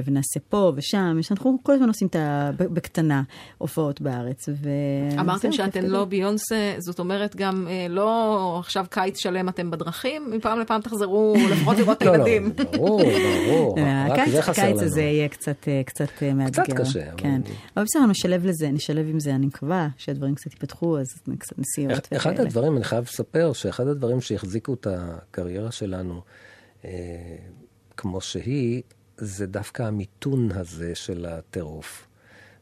Speaker 4: ונעשה פה ושם, יש- אנחנו כל הזמן עושים את ה... בקטנה הופעות בארץ. ו...
Speaker 3: אמרתם שאתן לא. ביונסה, זאת אומרת גם אה, לא עכשיו קיץ שלם אתם בדרכים, מפעם לפעם תחזרו לפחות לראות את
Speaker 5: לא, לא,
Speaker 3: הילדים.
Speaker 5: ברור, ברור, (laughs)
Speaker 4: אה, הקיץ-. הזה יהיה קצת, אה, קצת אה, מאתגר.
Speaker 5: קשה,
Speaker 4: כן. אבל בסדר, נשלב לזה, נשלב עם זה, אני מקווה שהדברים קצת ייפתחו, אז קצת נסיעות
Speaker 5: אחד. הדברים, אני חייב לספר, שאחד הדברים שהחזיקו את הקריירה שלנו אה, כמו שהיא, זה דווקא המיתון הזה של הטירוף.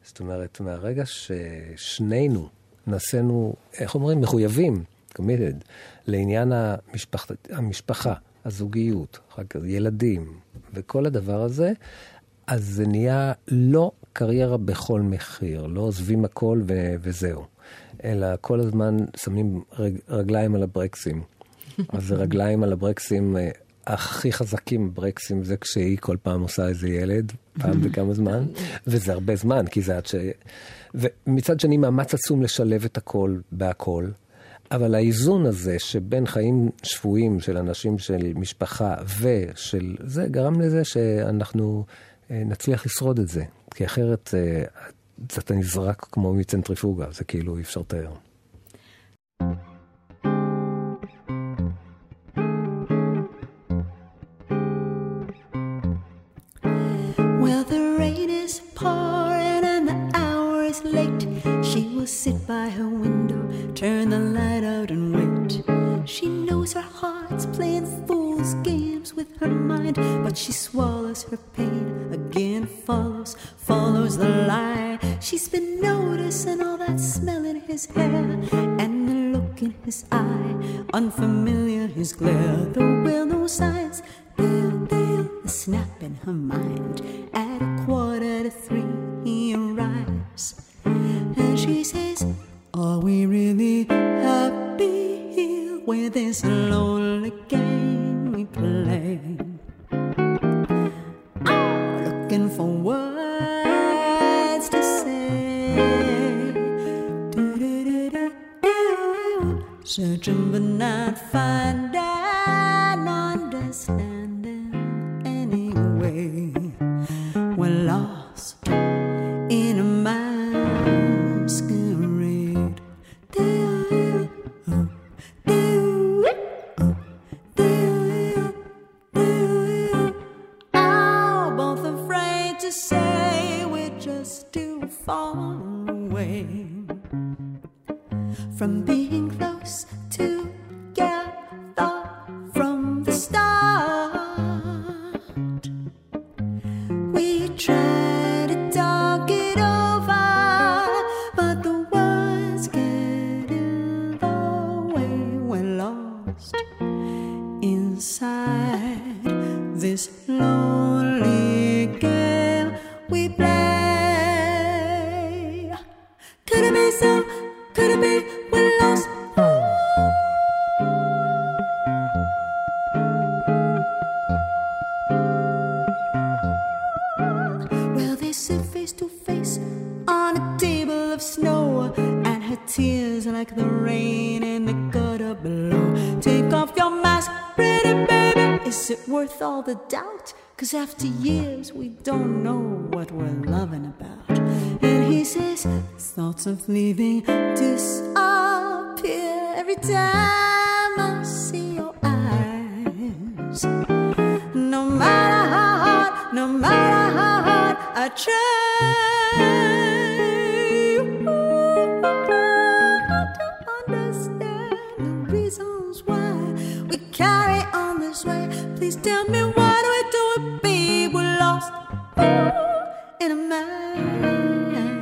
Speaker 5: זאת אומרת, מהרגע ששנינו נעשינו, איך אומרים, מחויבים, committed, לעניין המשפח, המשפחה, הזוגיות, אחר כך ילדים, וכל הדבר הזה, אז זה נהיה לא קריירה בכל מחיר, לא עוזבים הכל ו- וזהו, אלא כל הזמן שמים רג, רגליים על הברקסים. (laughs) אז רגליים על הברקסים, אה, הכי חזקים ברקסים זה כשהיא כל פעם עושה איזה ילד, פעם (laughs) בכמה זמן, וזה הרבה זמן, כי זה עד ש... ומצד שני, מאמץ עצום לשלב את הכל בהכל. אבל האיזון הזה שבין חיים שפויים של אנשים, של משפחה ושל זה, גרם לזה שאנחנו אה, נצליח לשרוד את זה. כי אחרת אה, אתה נזרק כמו מצנטריפוגה, זה כאילו אי אפשר לתאר.
Speaker 8: But she swallows her pain, again follows, follows the lie. She's been noticing all that smell in his hair and the look in his eye
Speaker 4: unfamiliar his glare. The will, no signs. There, there, the snap in her mind. At a quarter to three, he arrives. And she says, Are we really happy here with this lonely game we play? For words to say. Searching but not finding understanding anyway. We're lost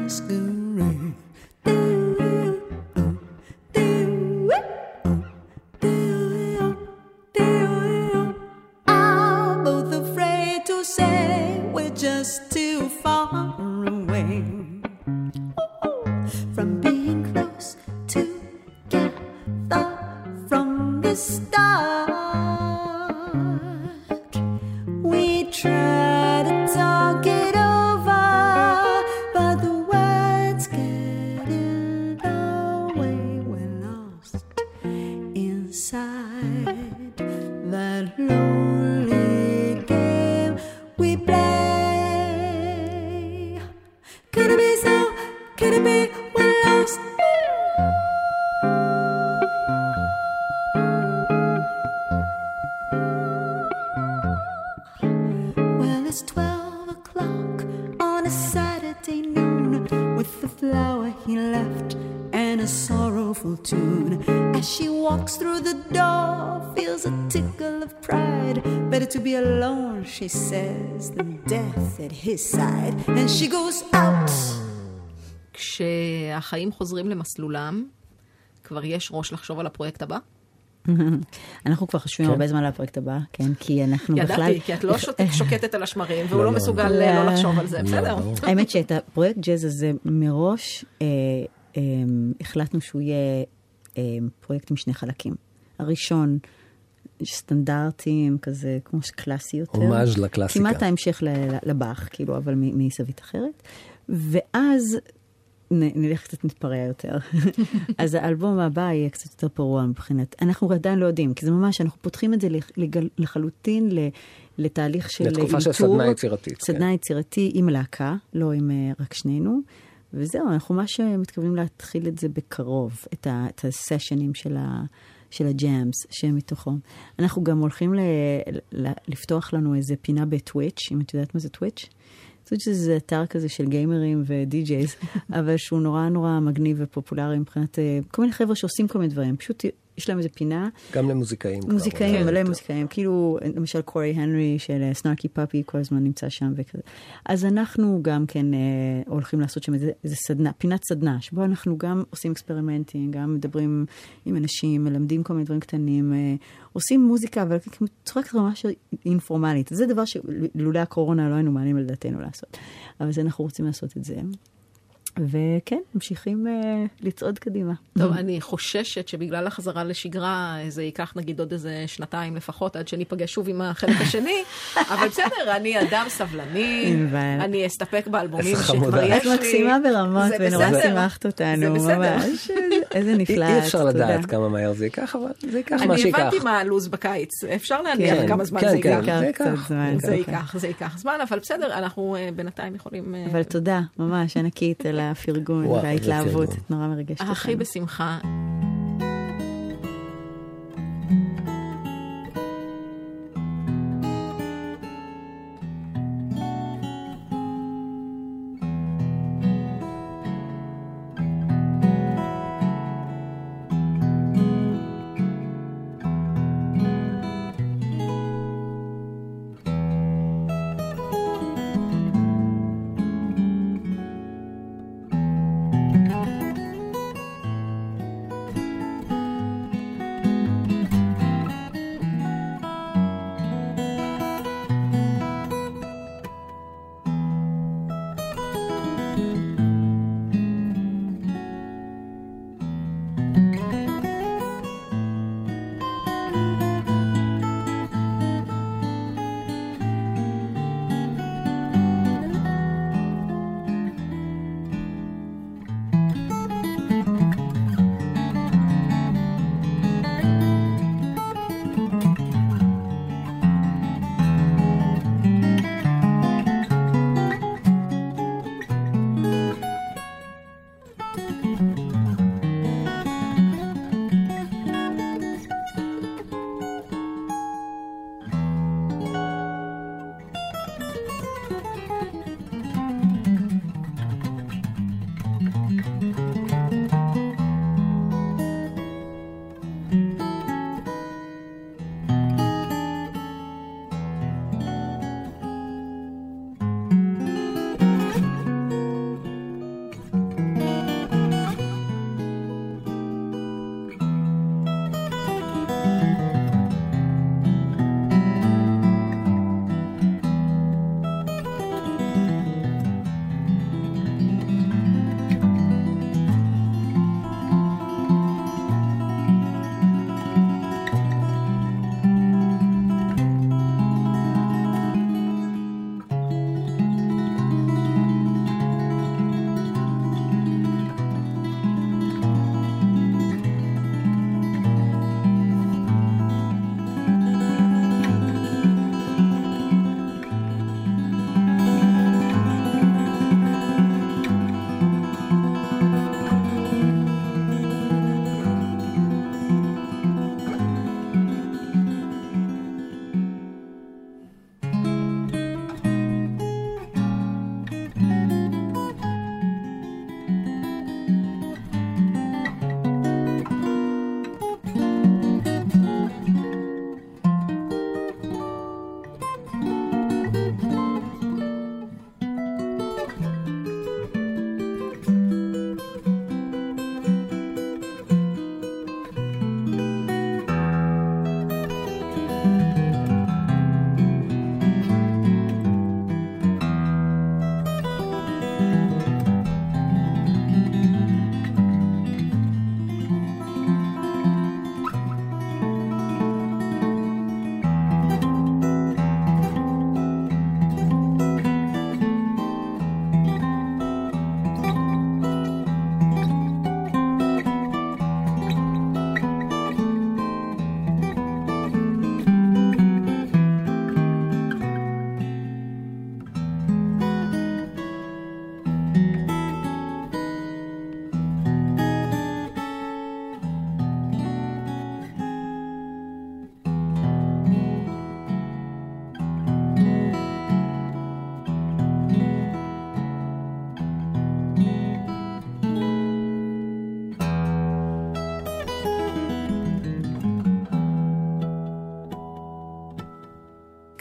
Speaker 4: ask
Speaker 3: כשהחיים חוזרים למסלולם, כבר יש ראש לחשוב על הפרויקט הבא? (laughs)
Speaker 6: אנחנו כבר חושבים
Speaker 5: כן.
Speaker 6: הרבה זמן על הפרויקט הבא, כן, כי אנחנו בכלל...
Speaker 3: ידעתי, כי את לא (laughs) שוקטת על השמרים, והוא
Speaker 5: לא,
Speaker 3: לא
Speaker 5: לא,
Speaker 3: מסוגל
Speaker 6: לא.
Speaker 3: לא לחשוב על זה,
Speaker 5: לא,
Speaker 3: בסדר. (laughs)
Speaker 6: האמת שאת הפרויקט ג'אז הזה מראש אה, אה, החלטנו שהוא יהיה אה, פרויקט עם שני חלקים. הראשון, סטנדרטים, כזה כמו קלאסי יותר.
Speaker 5: הומאז' לקלאסיקה.
Speaker 6: כמעט ההמשך ל- ל- לבאך, כאילו, אבל מזווית אחרת. ואז נלך קצת נתפרע יותר. (laughs) אז האלבום הבא יהיה קצת יותר פרוע מבחינת, אנחנו עדיין לא יודעים, כי זה ממש, אנחנו פותחים את זה לגל- לחלוטין ל- לתהליך של
Speaker 5: לתקופה של. סדנה יצירתית,
Speaker 6: סדנה
Speaker 5: כן.
Speaker 6: יצירתי עם להקה, לא עם אה, רק שנינו. וזהו, אנחנו ממש אה, מתכוונים להתחיל את זה בקרוב, את, ה, את הסשנים של, ה, של הג'אמס שמתוכו. אנחנו גם הולכים ל, ל, לפתוח לנו איזה פינה בטוויץ', אם את יודעת מה זה טוויץ'? טוויץ' זה אתר כזה של גיימרים ודי-ג'ייז, (laughs) אבל שהוא נורא נורא מגניב ופופולרי מבחינת אה, כל מיני חבר'ה שעושים כל מיני דברים. פשוט
Speaker 4: יש להם איזה פינה.
Speaker 5: גם למוזיקאים.
Speaker 4: מוזיקאים, מלא. מוזיקאים, כאילו, למשל קורי הנרי של סנארקי פאפי כל הזמן נמצא שם וכזה. אז אנחנו גם כן אה, הולכים לעשות שם איזה, איזה סדנה, פינת סדנה, שבו אנחנו גם עושים אקספרימנטים, גם מדברים עם אנשים, מלמדים כל מיני דברים קטנים, אה, עושים מוזיקה, אבל בצורה כזו ממש אינפורמלית. זה דבר שלולא הקורונה לא היינו מעלים על דעתנו לעשות. אבל זה אנחנו רוצים לעשות את זה. וכן, ממשיכים אה, לצעוד קדימה.
Speaker 3: טוב, אני חוששת שבגלל החזרה לשגרה, זה ייקח נגיד עוד איזה שנתיים לפחות, עד שניפגש שוב עם החלק השני, (laughs) אבל בסדר, אני אדם סבלני. אני אסתפק באלבומים שכבר. יש לי.
Speaker 4: את מקסימה ברמות,
Speaker 3: זה
Speaker 4: ונורא. שימחת אותנו,
Speaker 3: זה בסדר.
Speaker 4: ממש. איזה
Speaker 5: אי
Speaker 4: נפלא.
Speaker 5: אי אפשר. לדעת כמה מהר זה ייקח, אבל זה ייקח מה
Speaker 3: אני
Speaker 5: שייקח.
Speaker 3: הבנתי מה הלו"ז בקיץ, אפשר להניח
Speaker 5: כן,
Speaker 3: כמה זמן
Speaker 5: כן,
Speaker 3: זה
Speaker 5: כן.
Speaker 3: ייקח.
Speaker 5: זה ייקח.
Speaker 3: זה ייקח, זה ייקח זמן, אבל בסדר, אנחנו אה, בינתיים יכולים... אה,
Speaker 4: אבל תודה, ממש ענקית על הפרגון וההתלהבות, נורא מרגשת אותנו.
Speaker 3: הכי בשמחה.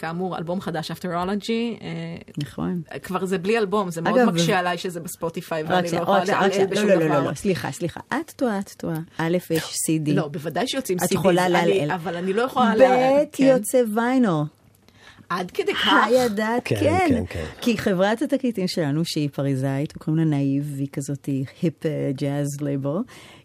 Speaker 3: כאמור, אלבום חדש, אפטרולוגי.
Speaker 6: נכון.
Speaker 3: כבר זה בלי אלבום, זה מאוד מקשה עליי שזה בספוטיפיי, ואני לא יכולה
Speaker 6: שנייה.
Speaker 3: בשום
Speaker 6: לא, לא,
Speaker 3: דבר.
Speaker 6: לא, לא, סליחה, סליחה. את טועה, את טועה. א', יש CD.
Speaker 3: לא, בוודאי שיוצאים
Speaker 6: את
Speaker 3: CDs,
Speaker 6: יכולה לעלעל.
Speaker 3: אבל אני לא יכולה...
Speaker 6: ב',
Speaker 3: לה- כן.
Speaker 6: יוצא ויינו.
Speaker 3: עד כדי כך?
Speaker 6: הידעת,
Speaker 5: כן,
Speaker 6: כן.
Speaker 5: כן, כן.
Speaker 6: כי חברת התקליטים שלנו, שהיא פריזאית, וקוראים לה נאיב, והיא כזאת היפ ג'אז לייבור,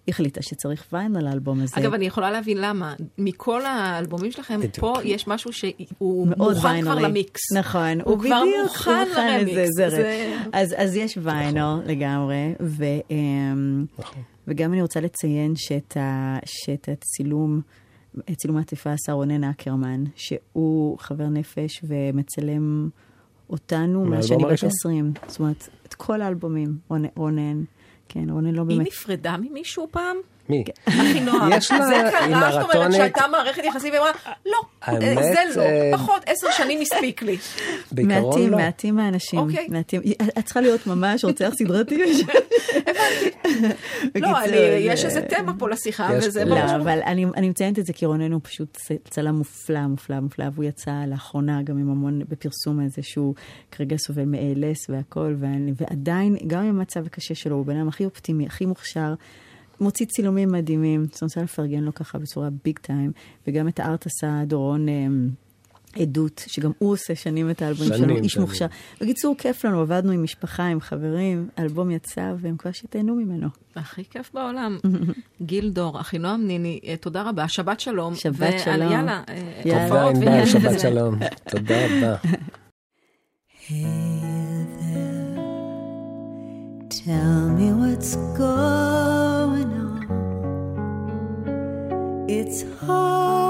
Speaker 6: החליטה שצריך ויין על האלבום הזה.
Speaker 3: אגב, אני יכולה להבין למה. מכל האלבומים שלכם. פה יש משהו שהוא מוכן כבר. למיקס.
Speaker 6: נכון,
Speaker 3: הוא כבר
Speaker 6: בדיוק,
Speaker 3: מוכן
Speaker 6: הוא מוכן
Speaker 3: לרמיקס.
Speaker 6: לזה, זה
Speaker 3: זה-
Speaker 6: ר- אז, אז יש ויינל לגמרי, ו, אמ,
Speaker 5: נכון.
Speaker 6: וגם אני רוצה לציין שאת, ה, שאת הצילום, את צילום העטיפה עשה רונן אקרמן, שהוא חבר נפש ומצלם אותנו מאז שאני בת
Speaker 5: הראשון?
Speaker 6: 20. זאת אומרת, את כל האלבומים, רונן, רונן כן, רונן לא
Speaker 3: היא
Speaker 6: באמת...
Speaker 3: נפרדה ממישהו פעם?
Speaker 5: מי?
Speaker 3: אחינועם.
Speaker 5: יש לה-
Speaker 3: זה קרה, זאת אומרת. שהייתה מערכת יחסים, והיא אמרה, לא,
Speaker 5: האמת,
Speaker 3: זה לא,
Speaker 5: אה,
Speaker 3: פחות, עשר שנים הספיק לי.
Speaker 5: בעיקרון
Speaker 6: מעטים,
Speaker 5: לא.
Speaker 6: מעטים האנשים.
Speaker 3: אוקיי.
Speaker 6: מעטים. את צריכה להיות ממש רוצח סדרתי. (laughs)
Speaker 3: לא, אני-
Speaker 6: זה-
Speaker 3: יש איזה תמה פה לשיחה,
Speaker 5: יש
Speaker 3: וזה ברור.
Speaker 6: לא, אבל אני, אני מציינת את זה כי רונן הוא פשוט צלם מופלא, מופלא, מופלא, והוא יצא לאחרונה גם עם המון, בפרסום הזה שהוא כרגע סובל מ-ALS והכל, ואני, ועדיין, גם עם המצב הקשה שלו, הוא בן אדם הכי אופטימי, הכי מוכשר. מוציא צילומים מדהימים, אז אני רוצה לפרגן לו ככה בצורה ביג טיים, וגם את הארט עשה דורון אמ, עדות, שגם הוא עושה שנים את האלבומים
Speaker 5: שנים,
Speaker 6: שלנו, איש. מוכשר. בקיצור, כיף לנו, עבדנו עם משפחה, עם חברים, האלבום יצא, והם כבר שתהנו ממנו.
Speaker 3: הכי כיף בעולם. גיל דור, אחינועם ניני, אה, תודה רבה, שבת שלום.
Speaker 6: שבת שלום.
Speaker 3: יאללה, אה.
Speaker 5: תודה ענבל, שבת. שלום. תודה רבה.
Speaker 4: Tell me what's going It's hard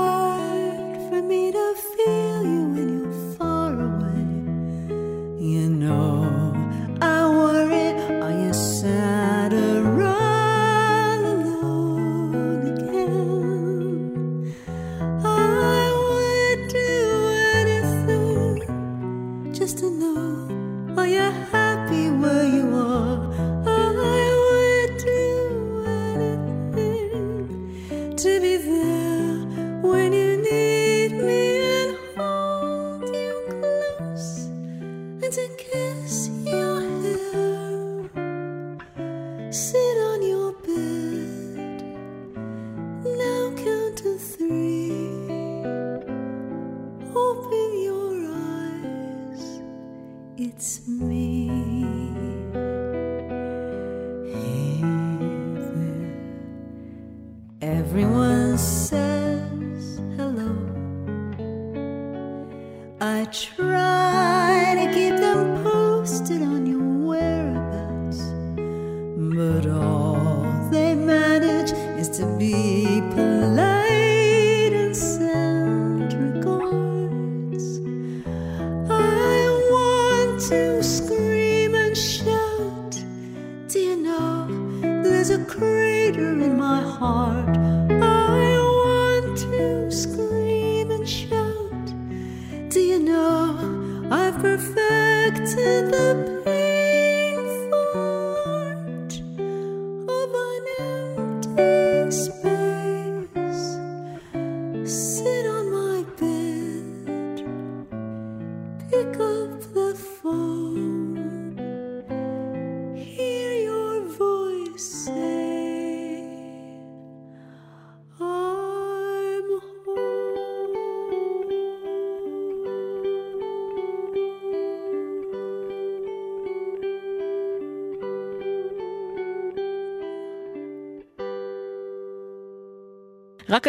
Speaker 4: but all they manage is to be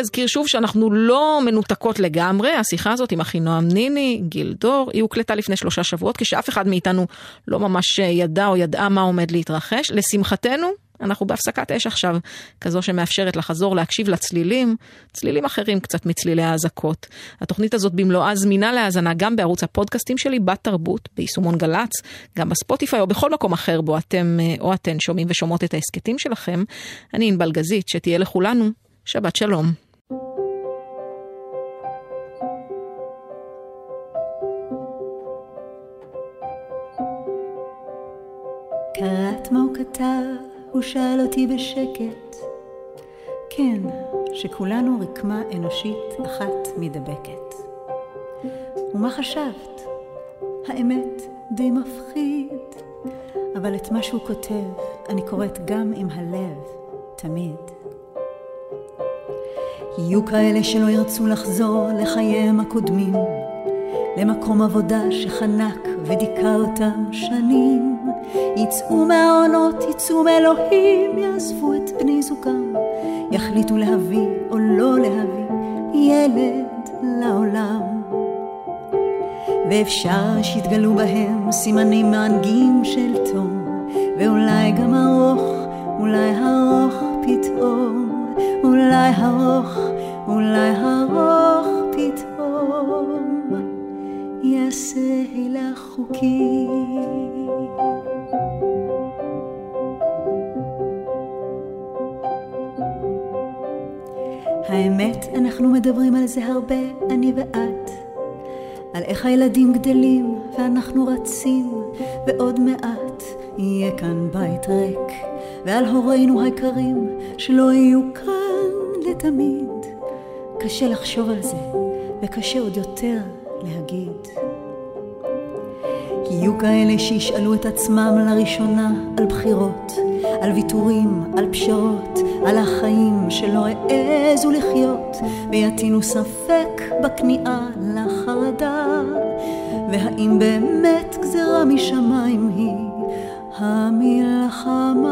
Speaker 3: אזכיר שוב שאנחנו לא מנותקות לגמרי, השיחה הזאת עם אחינועם ניני, גיל דור, היא הוקלטה לפני שלושה שבועות, כשאף אחד מאיתנו לא ממש ידע או ידעה מה עומד להתרחש. לשמחתנו, אנחנו בהפסקת אש עכשיו, כזו שמאפשרת לחזור להקשיב לצלילים, צלילים אחרים קצת מצלילי האזעקות. התוכנית הזאת במלואה זמינה להאזנה גם בערוץ הפודקאסטים שלי, בת תרבות, ביישומון גל"צ, גם בספוטיפיי או בכל מקום אחר בו אתם אה, או אתן שומעים ושומעות את ההסכתים שלכם. אני ענבל גזית, שתהיה לכולנו שבת שלום.
Speaker 4: מה הוא כתב, הוא שאל אותי בשקט. כן, שכולנו רקמה אנושית אחת מדבקת. ומה חשבת? האמת, די מפחיד. אבל את מה שהוא כותב, אני קוראת גם עם הלב, תמיד. יהיו כאלה שלא ירצו לחזור לחייהם הקודמים, למקום עבודה שחנק ודיכא אותם שנים. יצאו מהעונות, יצאו מאלוהים, יעזבו את בני זוגם, יחליטו להביא או לא להביא ילד לעולם. ואפשר שיתגלו בהם סימנים מענגים של תום, ואולי גם ארוך, אולי ארוך פתאום, אולי ארוך, אולי ארוך פתאום, יעשה הילה חוקי. האמת, אנחנו מדברים על זה הרבה, אני ואת. על איך הילדים גדלים ואנחנו רצים, ועוד מעט יהיה כאן בית ריק, ועל הורינו היקרים שלא יהיו כאן לתמיד. קשה לחשוב על זה, וקשה עוד יותר להגיד. יהיו כאלה שישאלו את עצמם לראשונה על בחירות, על ויתורים, על פשרות, על החיים שלא העזו לחיות, ויטעינו ספק בכניעה לחרדה, והאם באמת גזרה משמיים היא המלחמה,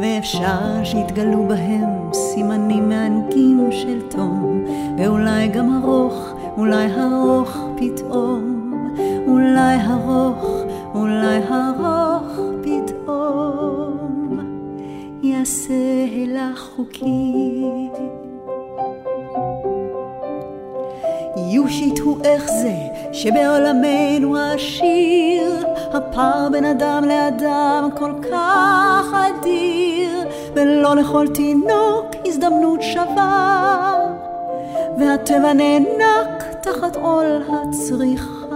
Speaker 4: ואפשר שיתגלו בהם סימנים מענגים של תום, ואולי גם ארוך, אולי ארוך פתאום. אולי ארוך, אולי ארוך חוקי. יושיטו איך זה שבעולמנו העשיר, הפער בין אדם לאדם כל כך אדיר, ולא לכל תינוק הזדמנות שווה, והטבע נאנק תחת עול הצריכה.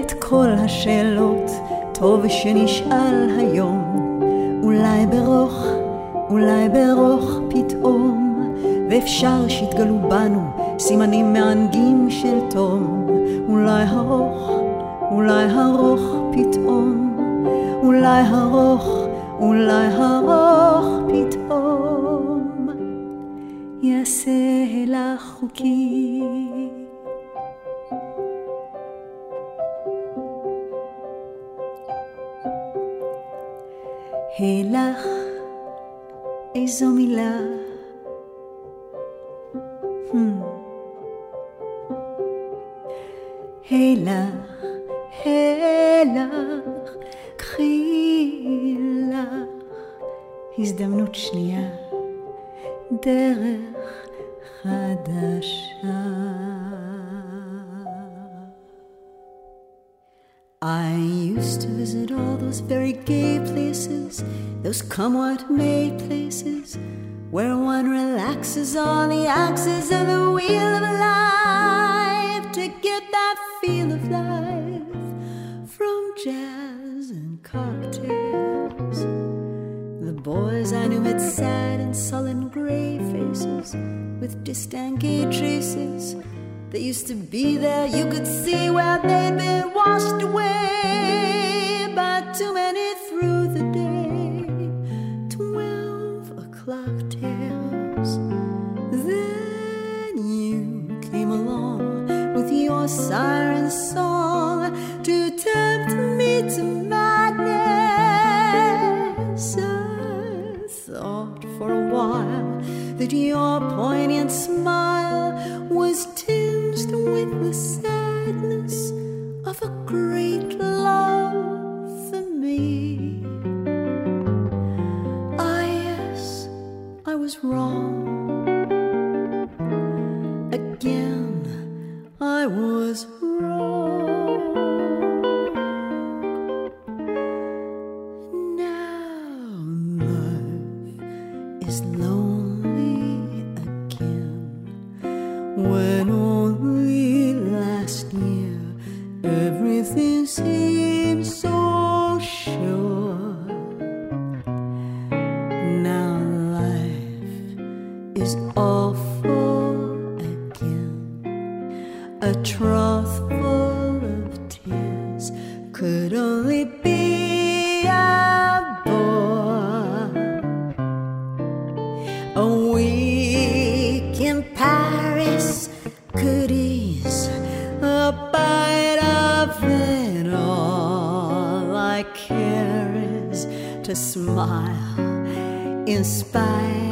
Speaker 4: את כל השאלות טוב שנשאל היום, אולי ברוך, אולי ברוך פתאום, ואפשר שיתגלו בנו סימנים מענגים של תום, אולי ארוך, אולי ארוך פתאום, אולי ארוך, אולי ארוך פתאום, יעשה לך חוקי. הילך, איזו מילה. הילך, הילך, קחי לך הזדמנות שנייה, דרך חדשה. I used to visit all those very gay places, those come what may places, where one relaxes on the axis of the wheel of life to get that feel of life from jazz and cocktails. The boys I knew had sad and sullen gray faces with distant gay traces they used to be there, you could see where they'd been washed away by too many through the day. Twelve o'clock tales. Then you came along with your siren song to tempt me to madness. I thought for a while that your poignant smile the sadness of a great love for me. Ah, yes, I was wrong. Again, I was smile in spite